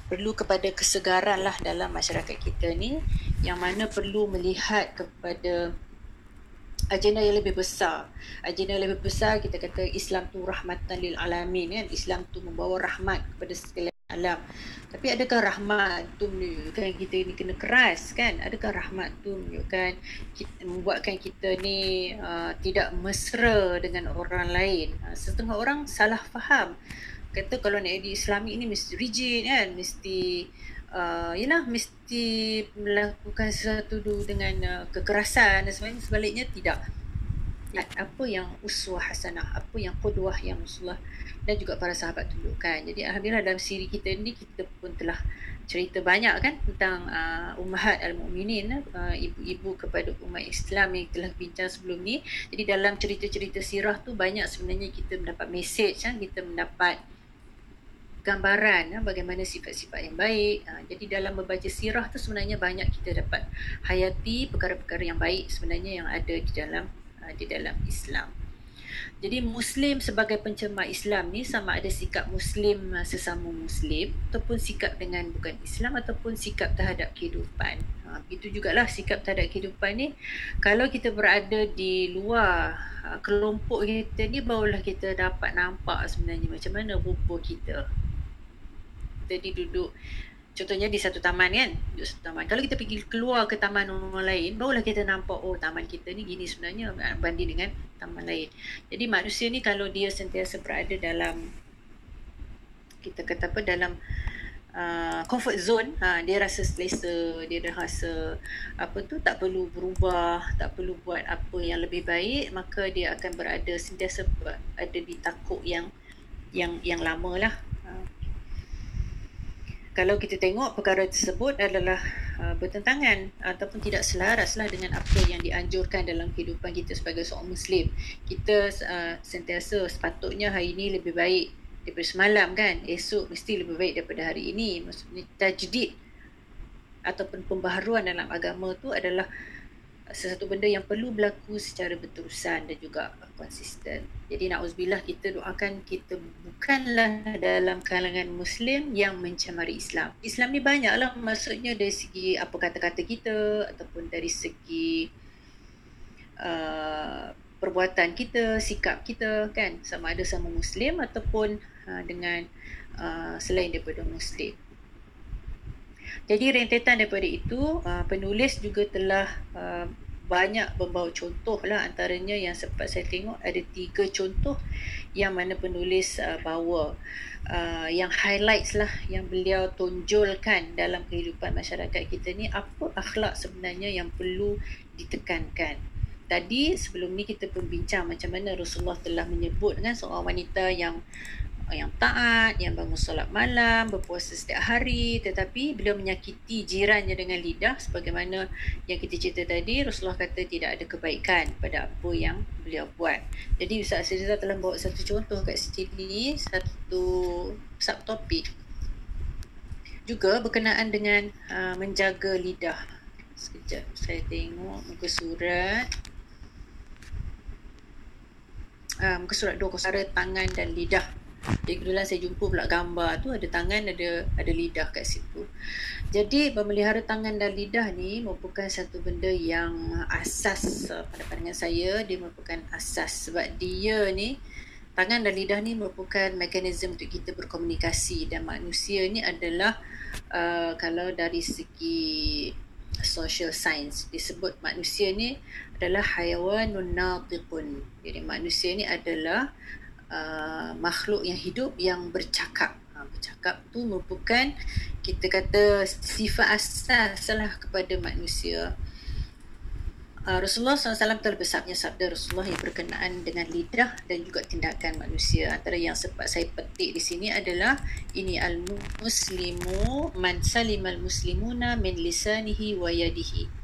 perlu kepada kesegaran lah dalam masyarakat kita ni. Yang mana perlu melihat kepada agenda yang lebih besar. Agenda yang lebih besar kita kata Islam tu rahmatan lil alamin kan. Islam tu membawa rahmat kepada sekalian alam. Tapi adakah rahmat tu menunjukkan kita ni kena keras kan? Adakah rahmat tu menunjukkan kita, membuatkan kita ni uh, tidak mesra dengan orang lain? Uh, setengah orang salah faham. Kata kalau nak jadi Islami ini mesti rigid kan? Mesti uh, yalah mesti melakukan sesuatu dengan uh, kekerasan dan sebagainya. Sebaliknya tidak. Apa yang uswah hasanah apa yang qudwah yang Rasulullah dan juga para sahabat tunjukkan. Jadi alhamdulillah dalam siri kita ni kita pun telah cerita banyak kan tentang uh, ummahat al-mukminin uh, ibu-ibu kepada umat Islam yang telah bincang sebelum ni. Jadi dalam cerita-cerita sirah tu banyak sebenarnya kita mendapat message kan. Kita mendapat gambaran ya, bagaimana sifat-sifat yang baik. Ha, jadi dalam membaca sirah tu sebenarnya banyak kita dapat hayati perkara-perkara yang baik sebenarnya yang ada di dalam ha, di dalam Islam. Jadi Muslim sebagai pencermat Islam ni sama ada sikap Muslim sesama Muslim ataupun sikap dengan bukan Islam ataupun sikap terhadap kehidupan. Ha, itu jugalah sikap terhadap kehidupan ni. Kalau kita berada di luar ha, kelompok kita ni barulah kita dapat nampak sebenarnya macam mana rupa kita kita ni duduk contohnya di satu taman kan duduk satu taman. Kalau kita pergi keluar ke taman orang lain barulah kita nampak oh taman kita ni gini sebenarnya banding dengan taman lain. Jadi manusia ni kalau dia sentiasa berada dalam kita kata apa dalam uh, comfort zone ha, dia rasa selesa dia rasa apa tu tak perlu berubah tak perlu buat apa yang lebih baik maka dia akan berada sentiasa ada di takut yang yang yang lama lah kalau kita tengok perkara tersebut adalah uh, bertentangan ataupun tidak selaras lah dengan apa yang dianjurkan dalam kehidupan kita sebagai seorang Muslim. Kita uh, sentiasa sepatutnya hari ini lebih baik daripada semalam kan. Esok mesti lebih baik daripada hari ini. Maksudnya tajdid ataupun pembaharuan dalam agama tu adalah sesuatu benda yang perlu berlaku secara berterusan dan juga konsisten. Jadi na'udzubillah kita doakan kita bukanlah dalam kalangan Muslim yang mencemari Islam. Islam ni banyaklah maksudnya dari segi apa kata-kata kita ataupun dari segi uh, perbuatan kita, sikap kita kan sama ada sama Muslim ataupun uh, dengan uh, selain daripada Muslim. Jadi rentetan daripada itu uh, penulis juga telah uh, banyak membawa contoh lah. Antaranya yang sempat saya tengok ada tiga contoh yang mana penulis uh, bawa uh, yang highlights lah yang beliau tonjolkan dalam kehidupan masyarakat kita ni. Apa akhlak sebenarnya yang perlu ditekankan? Tadi sebelum ni kita pun bincang macam mana Rasulullah telah menyebut kan seorang wanita yang yang taat, yang bangun solat malam, berpuasa setiap hari tetapi beliau menyakiti jirannya dengan lidah sebagaimana yang kita cerita tadi Rasulullah kata tidak ada kebaikan pada apa yang beliau buat. Jadi Ustaz Azizah telah bawa satu contoh kat sini, satu subtopik juga berkenaan dengan uh, menjaga lidah. Sekejap saya tengok muka surat. Uh, muka surat dua kosara tangan dan lidah. Jadi kebetulan saya jumpa pula gambar tu ada tangan ada ada lidah kat situ. Jadi memelihara tangan dan lidah ni merupakan satu benda yang asas pada pandangan saya dia merupakan asas sebab dia ni tangan dan lidah ni merupakan mekanisme untuk kita berkomunikasi dan manusia ni adalah uh, kalau dari segi social science disebut manusia ni adalah hayawanun natiqun. Jadi manusia ni adalah uh, makhluk yang hidup yang bercakap. Uh, bercakap tu merupakan kita kata sifat asas lah kepada manusia. Uh, Rasulullah SAW telah bersabda sabda Rasulullah yang berkenaan dengan lidah dan juga tindakan manusia. Antara yang sempat saya petik di sini adalah ini al-muslimu man salim al-muslimuna min lisanihi wa yadihi.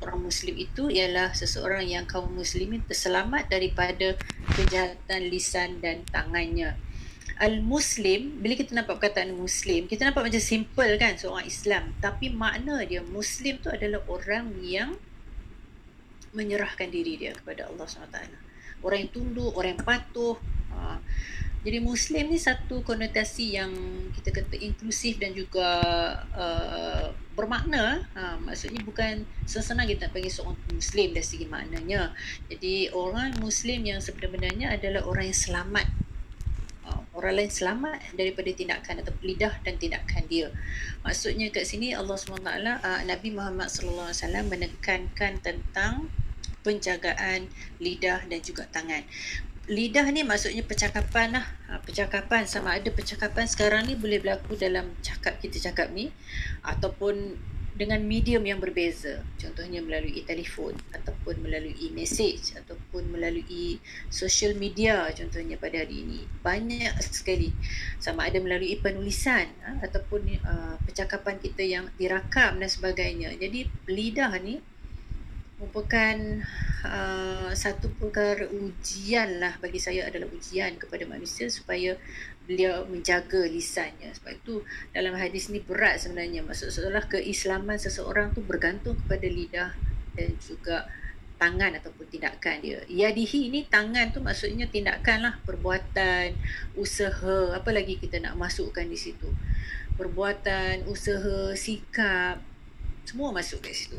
Orang muslim itu ialah seseorang yang kaum muslimin terselamat daripada kejahatan lisan dan tangannya. Al-Muslim, bila kita nampak perkataan Muslim, kita nampak macam simple kan seorang Islam. Tapi makna dia Muslim tu adalah orang yang menyerahkan diri dia kepada Allah SWT. Orang yang tunduk, orang yang patuh. Jadi Muslim ni satu konotasi yang kita kata inklusif dan juga uh, bermakna. Ha, maksudnya bukan sesenang kita panggil seorang Muslim dari segi maknanya. Jadi orang Muslim yang sebenarnya adalah orang yang selamat orang lain selamat daripada tindakan atau lidah dan tindakan dia. Maksudnya kat sini Allah SWT uh, Nabi Muhammad SAW menekankan tentang penjagaan lidah dan juga tangan. Lidah ni maksudnya percakapan lah. Ha, percakapan sama ada percakapan sekarang ni boleh berlaku dalam cakap kita cakap ni ataupun dengan medium yang berbeza. Contohnya melalui telefon ataupun melalui message ataupun melalui social media contohnya pada hari ini. Banyak sekali. Sama ada melalui penulisan ha, ataupun uh, percakapan kita yang dirakam dan sebagainya. Jadi lidah ni merupakan uh, satu perkara ujian lah bagi saya adalah ujian kepada manusia supaya beliau menjaga lisannya sebab itu dalam hadis ni berat sebenarnya maksud seolah keislaman seseorang tu bergantung kepada lidah dan juga tangan ataupun tindakan dia. Yadihi ini tangan tu maksudnya tindakan lah perbuatan, usaha, apa lagi kita nak masukkan di situ. Perbuatan, usaha, sikap, semua masuk kat situ.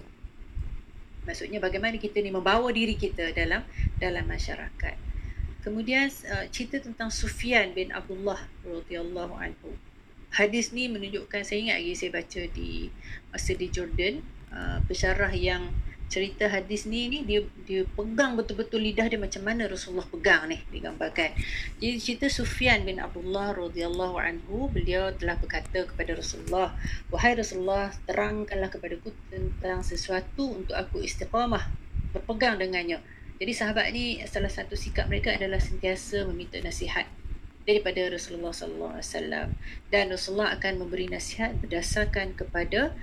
Maksudnya bagaimana kita ni membawa diri kita dalam dalam masyarakat. Kemudian uh, cerita tentang Sufyan bin Abdullah radhiyallahu anhu. Hadis ni menunjukkan saya ingat lagi saya baca di masa di Jordan uh, pesyarah yang cerita hadis ni ni dia dia pegang betul-betul lidah dia macam mana Rasulullah pegang ni digambarkan. Jadi cerita Sufyan bin Abdullah radhiyallahu anhu beliau telah berkata kepada Rasulullah, "Wahai Rasulullah, terangkanlah kepadaku tentang sesuatu untuk aku istiqamah berpegang dengannya." Jadi sahabat ni salah satu sikap mereka adalah sentiasa meminta nasihat daripada Rasulullah sallallahu alaihi wasallam dan Rasulullah akan memberi nasihat berdasarkan kepada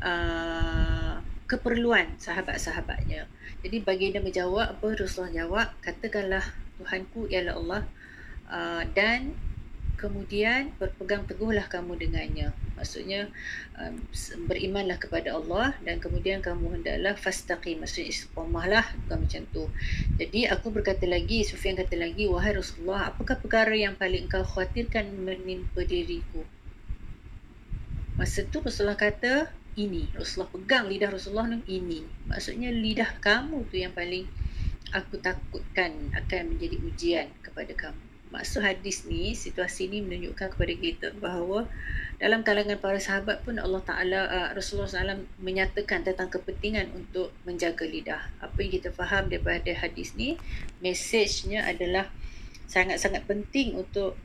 uh, keperluan sahabat-sahabatnya. Jadi baginda menjawab apa Rasulullah jawab, katakanlah Tuhanku ialah Allah uh, dan kemudian berpegang teguhlah kamu dengannya. Maksudnya um, berimanlah kepada Allah dan kemudian kamu hendaklah fastaqim maksudnya istiqamahlah bukan macam tu. Jadi aku berkata lagi Sufyan kata lagi wahai Rasulullah apakah perkara yang paling engkau khawatirkan menimpa diriku? Masa tu Rasulullah kata ini. Rasulullah pegang lidah Rasulullah ni ini. Maksudnya lidah kamu tu yang paling aku takutkan akan menjadi ujian kepada kamu. Maksud hadis ni situasi ni menunjukkan kepada kita bahawa dalam kalangan para sahabat pun Allah Ta'ala uh, Rasulullah SAW menyatakan tentang kepentingan untuk menjaga lidah. Apa yang kita faham daripada hadis ni mesejnya adalah sangat-sangat penting untuk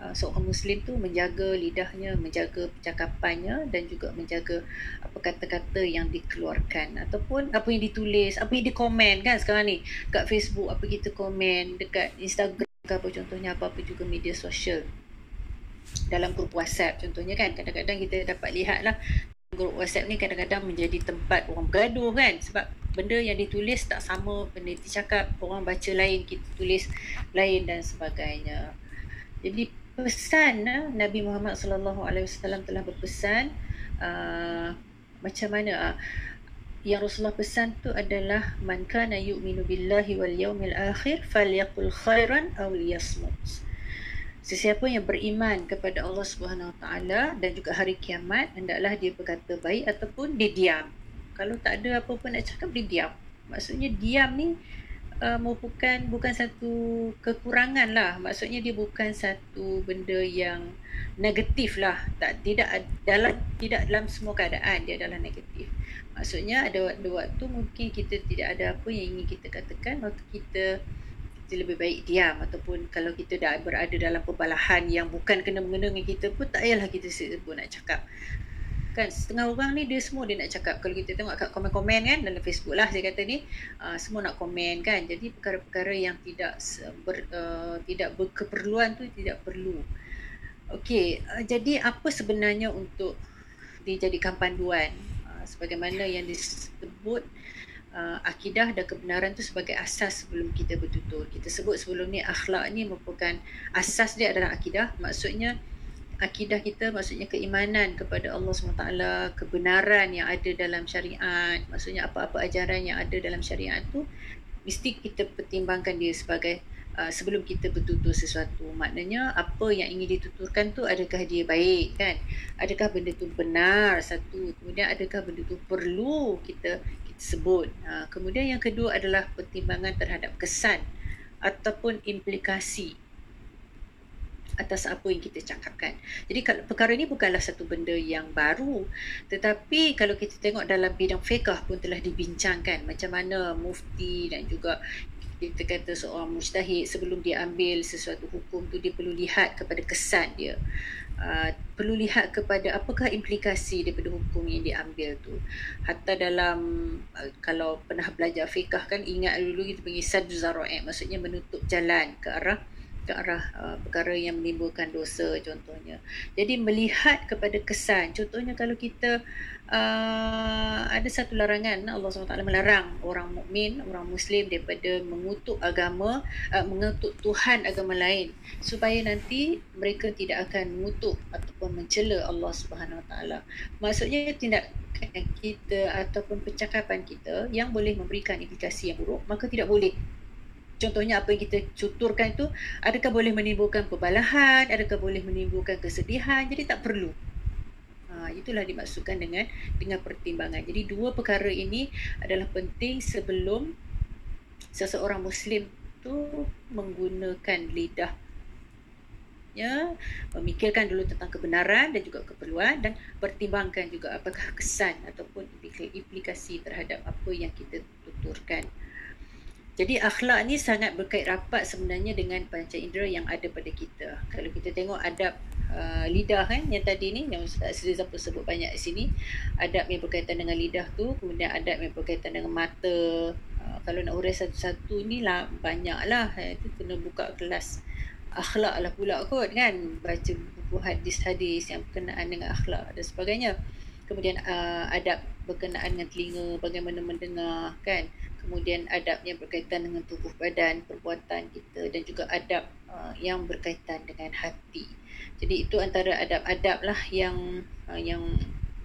uh, seorang muslim tu menjaga lidahnya, menjaga percakapannya dan juga menjaga apa kata-kata yang dikeluarkan ataupun apa yang ditulis, apa yang dikomen kan sekarang ni kat Facebook apa kita komen, dekat Instagram apa contohnya apa-apa juga media sosial. Dalam grup WhatsApp contohnya kan kadang-kadang kita dapat lihat lah grup WhatsApp ni kadang-kadang menjadi tempat orang bergaduh kan. Sebab benda yang ditulis tak sama benda dicakap orang baca lain kita tulis lain dan sebagainya. Jadi pesan uh, Nabi Muhammad sallallahu alaihi wasallam telah berpesan uh, macam mana uh, yang Rasulullah pesan tu adalah man kana yu'minu billahi wal yawmil akhir falyaqul khairan aw liyasmut. Sesiapa yang beriman kepada Allah Subhanahu Wa Taala dan juga hari kiamat hendaklah dia berkata baik ataupun dia diam. Kalau tak ada apa-apa nak cakap dia diam. Maksudnya diam ni uh, merupakan bukan satu kekurangan lah. Maksudnya dia bukan satu benda yang negatif lah. Tak tidak dalam tidak dalam semua keadaan dia adalah negatif. Maksudnya ada waktu-waktu mungkin kita tidak ada apa yang ingin kita katakan maka kita kita lebih baik diam. Ataupun kalau kita dah berada dalam perbalahan yang bukan kena mengena dengan kita pun tak payahlah kita sebut nak cakap kan setengah orang ni dia semua dia nak cakap. Kalau kita tengok kat komen-komen kan dalam Facebook lah saya kata ni uh, semua nak komen kan. Jadi perkara-perkara yang tidak ber, uh, tidak berkeperluan tu tidak perlu. Okey uh, jadi apa sebenarnya untuk dijadikan panduan? Uh, sebagaimana yang disebut uh, akidah dan kebenaran tu sebagai asas sebelum kita bertutur. Kita sebut sebelum ni akhlak ni merupakan asas dia adalah akidah. Maksudnya akidah kita maksudnya keimanan kepada Allah SWT kebenaran yang ada dalam syariat maksudnya apa-apa ajaran yang ada dalam syariat tu mesti kita pertimbangkan dia sebagai uh, sebelum kita bertutur sesuatu. Maknanya apa yang ingin dituturkan tu adakah dia baik kan? Adakah benda tu benar satu? Kemudian adakah benda tu perlu kita kita sebut? Uh, kemudian yang kedua adalah pertimbangan terhadap kesan ataupun implikasi atas apa yang kita cakapkan. Jadi perkara ini bukanlah satu benda yang baru tetapi kalau kita tengok dalam bidang fiqah pun telah dibincangkan macam mana mufti dan juga kita kata seorang mujtahid sebelum dia ambil sesuatu hukum tu dia perlu lihat kepada kesan dia. Uh, perlu lihat kepada apakah implikasi daripada hukum yang diambil tu. Hatta dalam uh, kalau pernah belajar fiqah kan ingat dulu kita panggil saddu zara'i maksudnya menutup jalan ke arah ke arah uh, perkara yang menimbulkan dosa contohnya. Jadi melihat kepada kesan. Contohnya kalau kita uh, ada satu larangan Allah SWT melarang orang mukmin, orang muslim daripada mengutuk agama, uh, mengutuk Tuhan agama lain supaya nanti mereka tidak akan mengutuk ataupun mencela Allah Subhanahu Taala. Maksudnya tindakan kita ataupun percakapan kita yang boleh memberikan implikasi yang buruk maka tidak boleh contohnya apa yang kita cuturkan itu adakah boleh menimbulkan perbalahan adakah boleh menimbulkan kesedihan? Jadi tak perlu. Ha, itulah dimaksudkan dengan dengan pertimbangan. Jadi dua perkara ini adalah penting sebelum seseorang muslim tu menggunakan lidah. Ya memikirkan dulu tentang kebenaran dan juga keperluan dan pertimbangkan juga apakah kesan ataupun implikasi terhadap apa yang kita tuturkan jadi akhlak ni sangat berkait rapat sebenarnya dengan panca indera yang ada pada kita. Kalau kita tengok adab uh, lidah kan yang tadi ni yang Ustaz pun sebut banyak di sini. Adab yang berkaitan dengan lidah tu, kemudian adab yang berkaitan dengan mata. Uh, kalau nak urai satu-satu ni lah banyak lah. Eh, itu kena buka kelas akhlak lah pula kot kan. Baca buku hadis-hadis yang berkenaan dengan akhlak dan sebagainya. Kemudian uh, adab berkenaan dengan telinga, bagaimana mendengar kan kemudian adab yang berkaitan dengan tubuh badan, perbuatan kita dan juga adab uh, yang berkaitan dengan hati. Jadi itu antara adab-adab lah yang uh, yang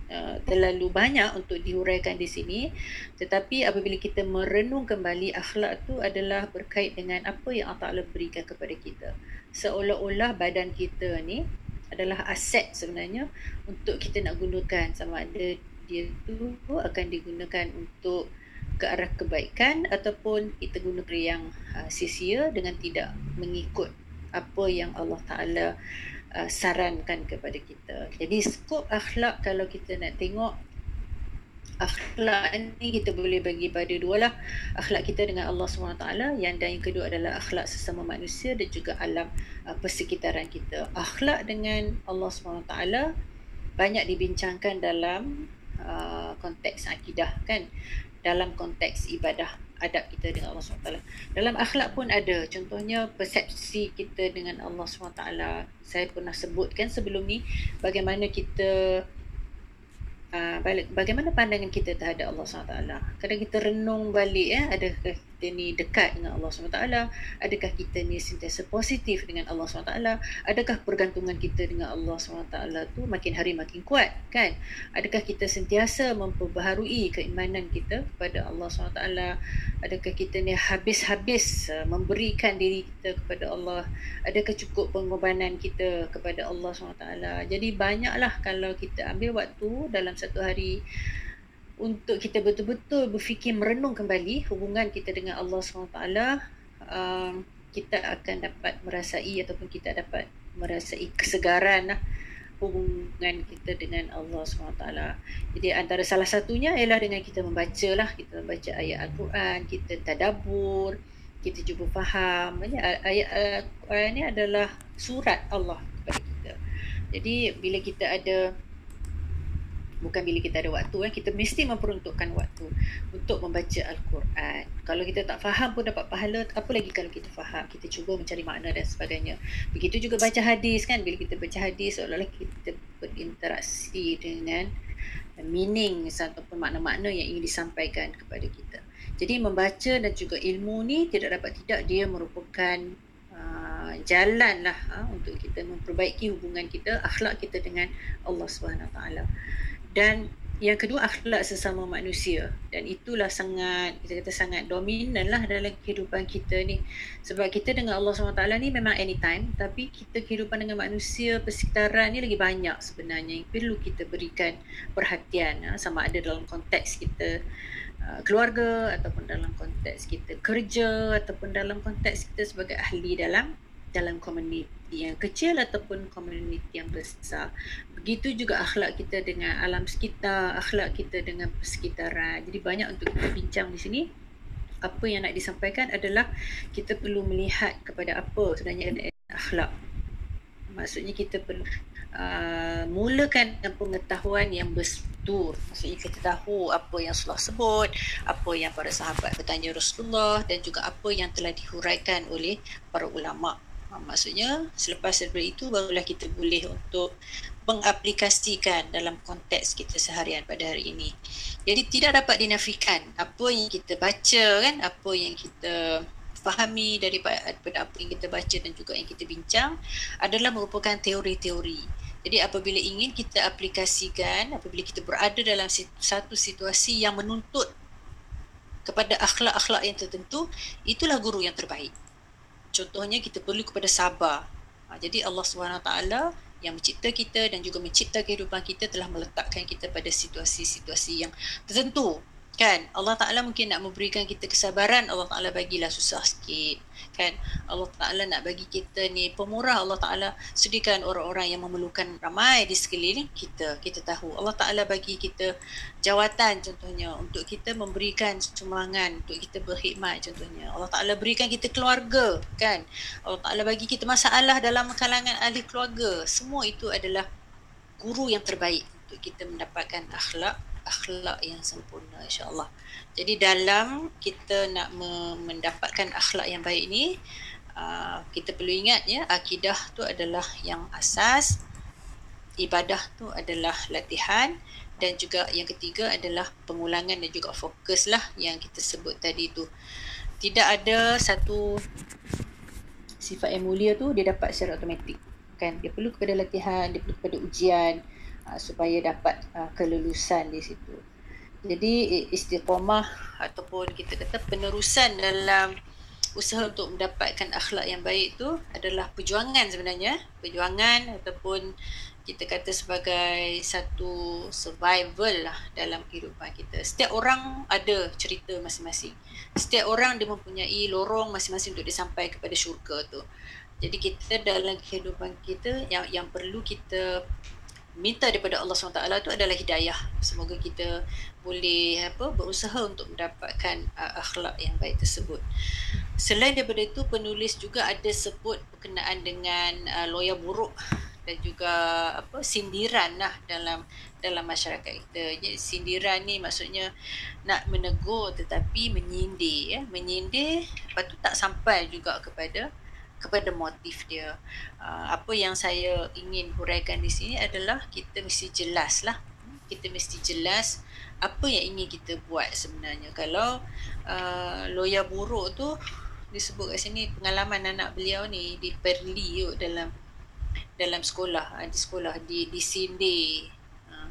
uh, terlalu banyak untuk diuraikan di sini. Tetapi apabila kita merenung kembali akhlak tu adalah berkait dengan apa yang Allah Taala berikan kepada kita. Seolah-olah badan kita ni adalah aset sebenarnya untuk kita nak gunakan sama ada dia tu akan digunakan untuk ke arah kebaikan ataupun kita guna yang uh, sia-sia dengan tidak mengikut apa yang Allah Taala uh, sarankan kepada kita. Jadi skop akhlak kalau kita nak tengok akhlak ni kita boleh bagi pada dua lah akhlak kita dengan Allah SWT yang dan yang kedua adalah akhlak sesama manusia dan juga alam uh, persekitaran kita akhlak dengan Allah SWT banyak dibincangkan dalam uh, konteks akidah kan dalam konteks ibadah adab kita dengan Allah SWT. Dalam akhlak pun ada. Contohnya persepsi kita dengan Allah SWT. Saya pernah sebutkan sebelum ni bagaimana kita uh, bagaimana pandangan kita terhadap Allah SWT. Kadang kita renung balik ya, adakah kita ni dekat dengan Allah SWT adakah kita ni sentiasa positif dengan Allah SWT adakah pergantungan kita dengan Allah SWT tu makin hari makin kuat kan? Adakah kita sentiasa memperbaharui keimanan kita kepada Allah SWT adakah kita ni habis-habis uh, memberikan diri kita kepada Allah? Adakah cukup pengorbanan kita kepada Allah SWT jadi banyaklah kalau kita ambil waktu dalam satu hari untuk kita betul-betul berfikir merenung kembali hubungan kita dengan Allah SWT um, kita akan dapat merasai ataupun kita dapat merasai kesegaran lah hubungan kita dengan Allah SWT. Jadi antara salah satunya ialah dengan kita membaca lah, kita membaca ayat Al-Quran, kita tadabur, kita cuba faham. Ayat Al-Quran ni adalah surat Allah kepada kita. Jadi bila kita ada bukan bila kita ada waktu kan kita mesti memperuntukkan waktu untuk membaca al-Quran. Kalau kita tak faham pun dapat pahala, apa lagi kalau kita faham, kita cuba mencari makna dan sebagainya. Begitu juga baca hadis kan, bila kita baca hadis seolah-olah kita berinteraksi dengan meaning ataupun makna-makna yang ingin disampaikan kepada kita. Jadi membaca dan juga ilmu ni tidak dapat tidak dia merupakan jalan lah uh, untuk kita memperbaiki hubungan kita, akhlak kita dengan Allah Subhanahu Taala dan yang kedua akhlak sesama manusia. Dan itulah sangat kita kata sangat dominan lah dalam kehidupan kita ni. Sebab kita dengan Allah SWT ni memang anytime tapi kita kehidupan dengan manusia persekitaran ni lagi banyak sebenarnya. Yang perlu kita berikan perhatian ha, sama ada dalam konteks kita uh, keluarga ataupun dalam konteks kita kerja ataupun dalam konteks kita sebagai ahli dalam dalam komuniti yang kecil ataupun komuniti yang besar. Begitu juga akhlak kita dengan alam sekitar, akhlak kita dengan persekitaran. Jadi banyak untuk kita bincang di sini. Apa yang nak disampaikan adalah kita perlu melihat kepada apa sebenarnya akhlak. Maksudnya kita perlu uh, mulakan dengan pengetahuan yang berstur. Maksudnya kita tahu apa yang Rasulullah sebut, apa yang para sahabat bertanya Rasulullah dan juga apa yang telah dihuraikan oleh para ulama' Ha, maksudnya selepas daripada itu barulah kita boleh untuk mengaplikasikan dalam konteks kita seharian pada hari ini. Jadi tidak dapat dinafikan apa yang kita baca kan, apa yang kita fahami daripada, daripada apa yang kita baca dan juga yang kita bincang adalah merupakan teori-teori. Jadi apabila ingin kita aplikasikan, apabila kita berada dalam satu situasi yang menuntut kepada akhlak-akhlak yang tertentu, itulah guru yang terbaik. Contohnya kita perlu kepada sabar. Ha, jadi Allah SWT yang mencipta kita dan juga mencipta kehidupan kita telah meletakkan kita pada situasi-situasi yang tertentu. Kan? Allah Taala mungkin nak memberikan kita kesabaran Allah Taala bagilah susah sikit kan Allah Taala nak bagi kita ni pemurah. Allah Taala sediakan orang-orang yang memerlukan ramai di sekeliling kita. Kita tahu Allah Taala bagi kita jawatan contohnya untuk kita memberikan sumbangan untuk kita berkhidmat contohnya. Allah Taala berikan kita keluarga kan? Allah Taala bagi kita masalah dalam kalangan ahli keluarga. Semua itu adalah guru yang terbaik untuk kita mendapatkan akhlak akhlak yang sempurna insyaAllah. Jadi dalam kita nak mendapatkan akhlak yang baik ni, uh, kita perlu ingat ya, akidah tu adalah yang asas, ibadah tu adalah latihan dan juga yang ketiga adalah pengulangan dan juga fokus lah yang kita sebut tadi tu. Tidak ada satu sifat yang mulia tu dia dapat secara automatik. Kan? Dia perlu kepada latihan, dia perlu kepada ujian, uh, supaya dapat uh, kelulusan di situ. Jadi istiqomah ataupun kita kata penerusan dalam usaha untuk mendapatkan akhlak yang baik itu adalah perjuangan sebenarnya, perjuangan ataupun kita kata sebagai satu survival lah dalam kehidupan kita. Setiap orang ada cerita masing-masing. Setiap orang dia mempunyai lorong masing-masing untuk disampai kepada syurga tu. Jadi kita dalam kehidupan kita yang yang perlu kita minta daripada Allah SWT itu adalah hidayah. Semoga kita boleh apa berusaha untuk mendapatkan uh, akhlak yang baik tersebut. Selain daripada itu penulis juga ada sebut berkenaan dengan uh, loya buruk dan juga apa sindiran lah dalam dalam masyarakat kita. Jadi sindiran ni maksudnya nak menegur tetapi menyindir ya, menyindir lepas tu tak sampai juga kepada kepada motif dia. Uh, apa yang saya ingin huraikan di sini adalah kita mesti jelas lah. Kita mesti jelas apa yang ingin kita buat sebenarnya. Kalau uh, loya buruk tu disebut kat sini pengalaman anak beliau ni di Perli yuk, dalam dalam sekolah di sekolah di di Sinde. Uh,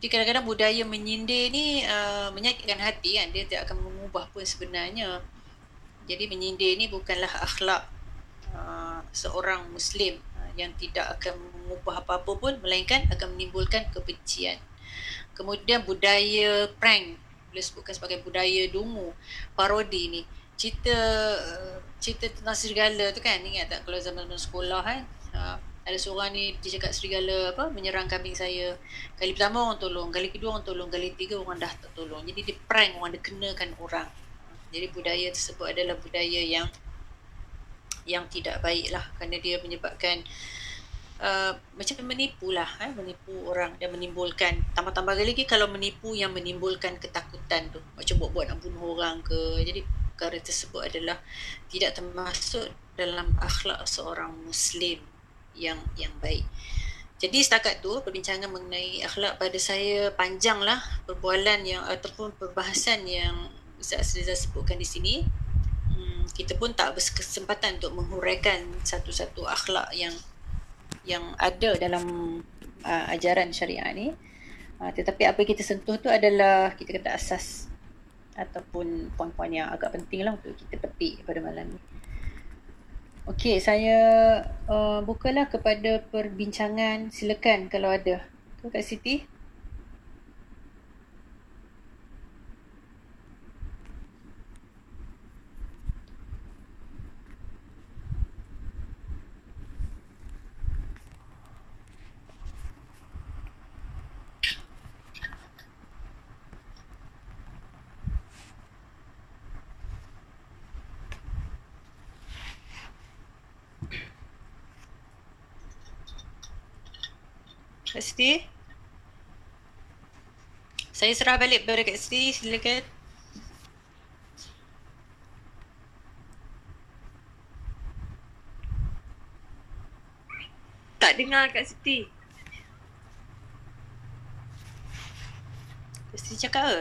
jadi kadang-kadang budaya menyindir ni uh, menyakitkan hati kan dia tidak akan mengubah pun sebenarnya. Jadi menyindir ni bukanlah akhlak Uh, seorang muslim uh, yang tidak akan mengubah apa-apa pun melainkan akan menimbulkan kebencian. Kemudian budaya prank boleh sebutkan sebagai budaya dungu parodi ni. Cerita uh, cerita tentang serigala tu kan ingat tak kalau zaman-zaman sekolah kan? Ada seorang ni dia cakap serigala apa menyerang kambing saya. Kali pertama orang tolong kali kedua orang tolong kali ketiga orang dah tak tolong. Jadi dia prank orang dia kenakan orang. Jadi budaya tersebut adalah budaya yang yang tidak baik lah kerana dia menyebabkan uh, macam menipu lah eh, menipu orang dan menimbulkan tambah-tambah lagi kalau menipu yang menimbulkan ketakutan tu macam buat-buat nak bunuh orang ke jadi perkara tersebut adalah tidak termasuk dalam akhlak seorang muslim yang yang baik. Jadi setakat tu perbincangan mengenai akhlak pada saya panjanglah perbualan yang ataupun perbahasan yang Ustaz Rizal sebutkan di sini. Kita pun tak berkesempatan untuk menghuraikan satu-satu akhlak yang yang ada dalam uh, ajaran syariah ni. Uh, tetapi apa kita sentuh tu adalah kita kata asas ataupun poin-poin yang agak penting lah untuk kita petik pada malam ni. Okey, saya uh, bukalah kepada perbincangan. Silakan kalau ada. Tu Kak Siti. Kak Siti. Saya serah balik kepada Kak Siti. Silakan. Tak dengar Kak Siti. Siti cakap ke?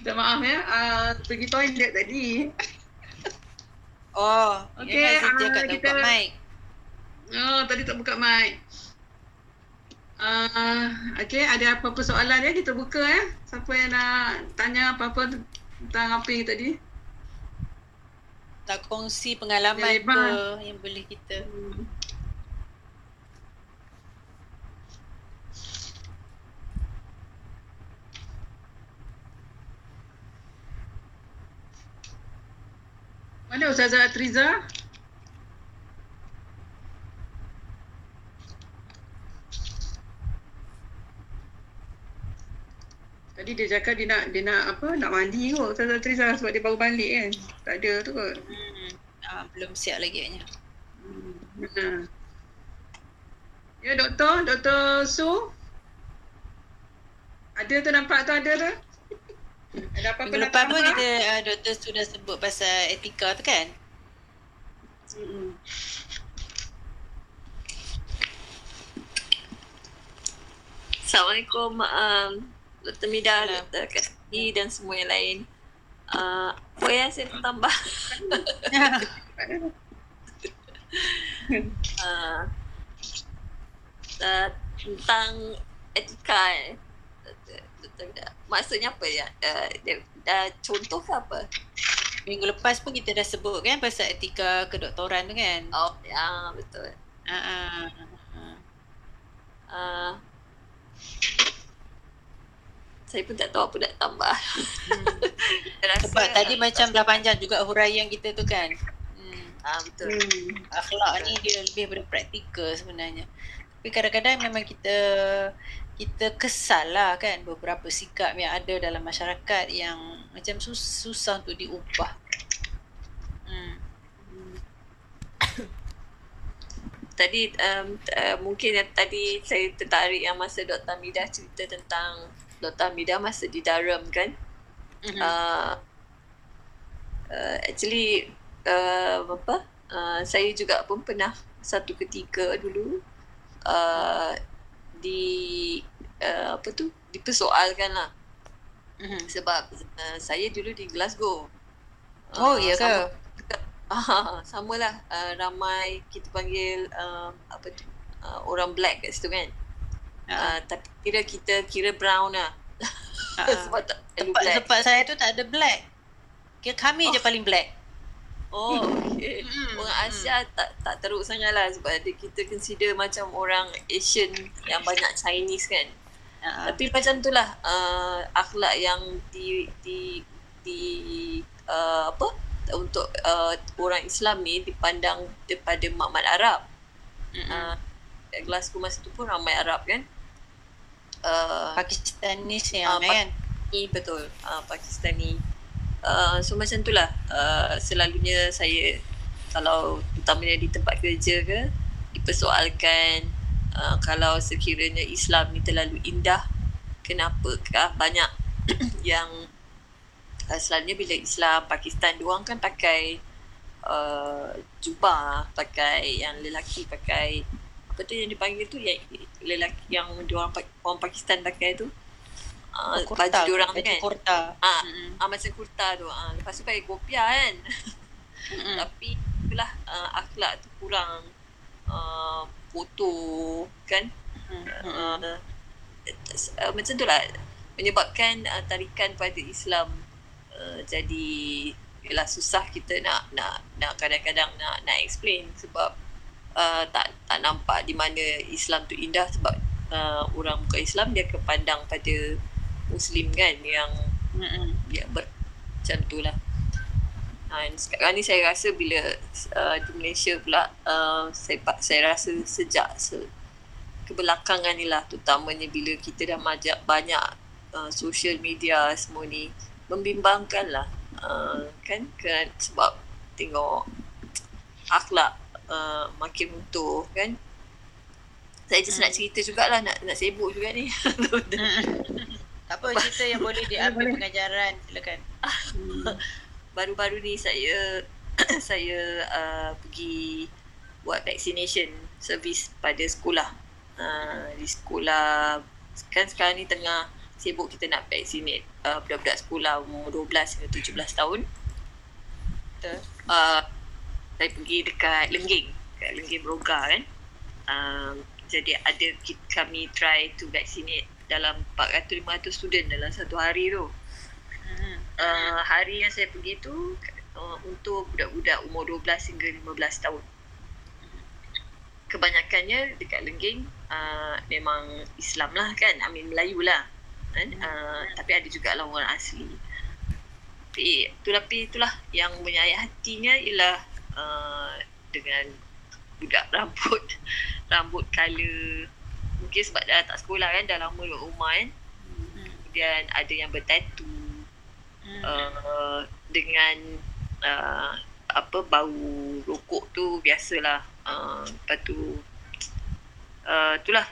Minta maaf ya, uh, pergi toilet tadi. Oh, Okey, okay, uh, ah, kita... buka mic. Oh, tadi tak buka mic. Uh, okay, ada apa-apa soalan ya? Kita buka ya. Siapa yang nak tanya apa-apa tentang apa yang tadi? Nak kongsi pengalaman Yang ke yang boleh kita. Hmm. Mana Ustazah Atriza? Tadi dia cakap dia nak dia nak apa? Nak mandi kot Ustazah Atriza sebab dia baru balik kan. Tak ada tu kot. Hmm. Ah, belum siap lagi agaknya. Hmm. Ya doktor, Doktor Su. Ada tu nampak tu ada tu. Ada apa-apa Minggu lepas pun kita uh, doktor sudah sebut pasal etika tu kan? Mm-mm. Assalamualaikum um, Dr. Mida. Dr. Kasih dan semua yang lain. Uh, apa yang saya tambah? uh, uh, tentang etika eh. Mida. Maksudnya apa ya? Uh, dia, uh, contoh ke apa? Minggu lepas pun kita dah sebut kan pasal etika kedoktoran tu kan? Oh, ya betul. Ah, ah. Uh, saya pun tak tahu apa nak tambah. Rasa, Sebab tadi macam dah panjang juga huraian kita tu kan? Hmm. Ah, betul. Hmm. akhlak ni dia lebih pada praktikal sebenarnya. Tapi kadang-kadang memang kita kita kesal lah kan beberapa sikap yang ada dalam masyarakat yang macam sus- susah untuk diubah. Hmm. Tadi um, uh, mungkin yang tadi saya tertarik yang masa Dr. Midah cerita tentang Dr. Midah masa di Durham kan. Mm-hmm. Uh, uh, actually uh, apa? Uh, saya juga pun pernah satu ketika dulu uh, di uh, apa tu dipersoalkan lah mm-hmm. sebab uh, saya dulu di Glasgow. Oh, iya ke? sama- Ah, sama lah uh, ramai kita panggil uh, apa tu uh, orang black kat situ kan. Uh, tapi kira kita kira brown lah. Ha. sebab tak Tempat, black. tempat saya tu tak ada black. Kira kami Oh. je paling black. Oh, okay. Orang Asia tak tak teruk sangat lah sebab dia, kita consider macam orang Asian yang banyak Chinese kan. Uh, Tapi macam tu lah uh, akhlak yang di di di uh, apa untuk uh, orang Islam ni dipandang daripada makmat Arab. Uh, Glasgow masa tu pun ramai Arab kan. Uh, Pakistanis yang kan. Pakistani betul uh, Pakistani uh, so macam tu lah. Uh, selalunya saya kalau utamanya di tempat kerja ke dipersoalkan uh, kalau sekiranya Islam ni terlalu indah kenapakah banyak yang uh, selalunya bila Islam Pakistan diorang kan pakai uh, jubah pakai yang lelaki pakai. Apa tu yang dipanggil tu? Yang lelaki yang diorang orang Pakistan pakai tu uh, baju diorang baju kan kurta. ah Mm-mm. ah macam kurta tu ah lepas tu pakai kopiah kan Mm-mm. tapi itulah uh, akhlak tu kurang uh, foto kan Mm-mm. uh, uh, macam tu lah menyebabkan uh, tarikan pada Islam uh, jadi ialah susah kita nak nak nak kadang-kadang nak nak explain sebab uh, tak tak nampak di mana Islam tu indah sebab uh, orang bukan Islam dia kepandang pada Muslim kan yang Mm-mm. ya ber, macam tu lah. Dan sekarang ni saya rasa bila uh, di Malaysia pula uh, saya saya rasa sejak se, kebelakangan ni lah terutamanya bila kita dah majak banyak uh, social media semua ni membimbangkan lah uh, kan? Kan sebab tengok akhlak uh, makin runtuh kan? Saya just nak cerita jugalah nak nak sibuk juga ni apa cerita yang boleh diambil pengajaran silakan. baru-baru ni saya saya uh, pergi buat vaccination service pada sekolah. Uh, di sekolah kan sekarang ni tengah sibuk kita nak vaccinate uh, budak-budak sekolah umur 12 hingga 17 tahun. Uh, saya pergi dekat Lengging, dekat Lengging Broga kan. Uh, jadi ada kami try to vaccinate dalam 400-500 student dalam satu hari tu Mm-mm. uh, hari yang saya pergi tu uh, untuk budak-budak umur 12 hingga 15 tahun. Kebanyakannya dekat Lengging uh, memang Islam lah kan, Amin Melayu lah. Kan? Uh, tapi ada juga lah orang asli. Tapi itulah, tapi itulah yang menyayat hatinya ialah uh, dengan budak rambut rambut color mungkin sebab dah tak sekolah kan dah lama duduk rumah kan. Kemudian ada yang bertatu Mm. uh, dengan uh, apa bau rokok tu biasalah. Uh, lepas tu uh, itulah.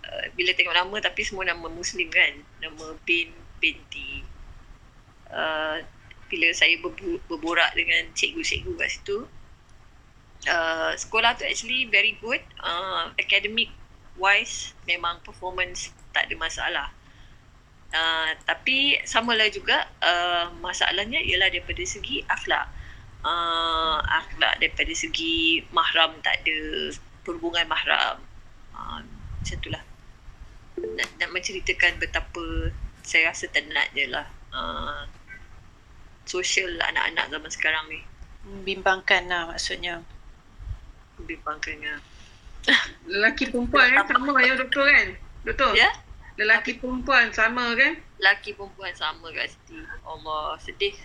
Uh, bila tengok nama tapi semua nama muslim kan. Nama bin binti. Uh, bila saya berbu- berborak dengan cikgu-cikgu kat situ uh, sekolah tu actually very good. Uh, academic wise memang performance tak ada masalah Uh, tapi samalah juga uh, masalahnya ialah daripada segi akhlak. Uh, akhlak daripada segi mahram tak ada perhubungan mahram. Uh, macam itulah. Nak, nak menceritakan betapa saya rasa tenatnya lah uh, sosial anak-anak zaman sekarang ni. Membimbangkan lah maksudnya. Bimbangkannya. Lelaki perempuan kan sama ya doktor kan? Betul? Ya? Lelaki perempuan sama kan? Lelaki perempuan sama kat Siti. Allah, sedih.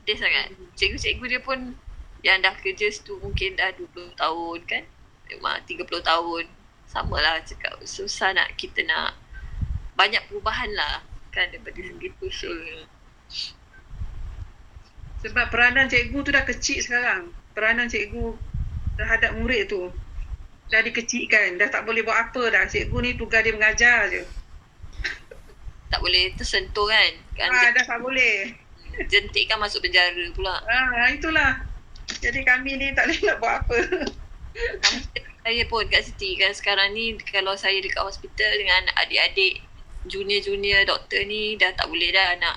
Sedih sangat. Cikgu-cikgu dia pun yang dah kerja situ mungkin dah 20 tahun kan. Memang 30 tahun. Sama lah cakap. Susah nak kita nak banyak perubahan lah kan daripada segi ni. Sebab peranan cikgu tu dah kecil sekarang. Peranan cikgu terhadap murid tu dah dikecilkan. Dah tak boleh buat apa dah. Cikgu ni tugas dia mengajar je. Tak boleh tersentuh kan. kan Ah, dah tak boleh. jentik kan masuk penjara pula. Ah, itulah. Jadi kami ni tak boleh nak buat apa. Saya pun kat Siti kan sekarang ni kalau saya dekat hospital dengan adik-adik junior-junior doktor ni dah tak boleh dah nak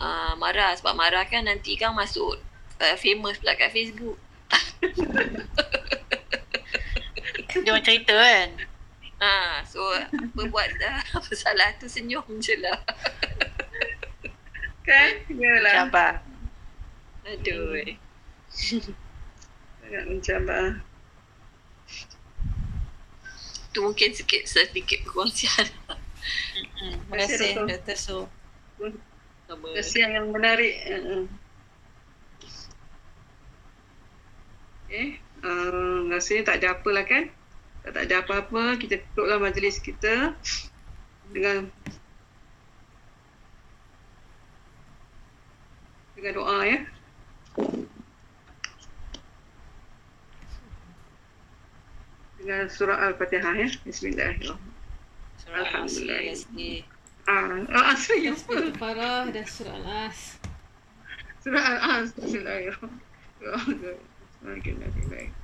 uh, marah sebab marah kan nanti kan masuk uh, famous pula kat Facebook. Dia orang cerita kan. Ha, so apa buat dah apa salah tu senyum je lah. Kan? Yalah. Sabar. Aduh. Sangat mencabar. Itu mungkin sikit sedikit perkongsian. Hmm, terima Terima kasih, kasih Dr. Su. Sama. Kesian yang menarik. Okay. Uh, rasanya tak ada apa lah kan? Tak, tak ada apa-apa. Kita tutuplah majlis kita dengan dengan doa ya. Dengan surah Al-Fatihah ya. Bismillahirrahmanirrahim. Surah. Al-Asri. Ah? Surah Farah dan surah Al-As. Surah Al-As. Bismillahirrahmanirrahim. Bismillahirrahmanirrahim.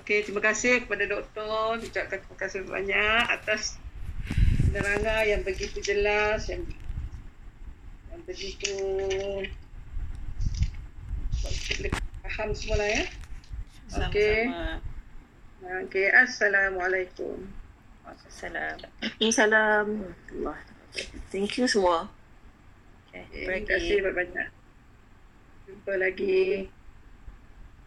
Okey, terima kasih kepada doktor. Ucapkan terima kasih banyak atas penerangan yang begitu jelas, yang, yang begitu kita faham semua lah ya. Okey. Okey, Assalamualaikum. Assalam. Salam. Allah. Thank you semua. Okay, Okay, terima kasih banyak-banyak. Jumpa lagi.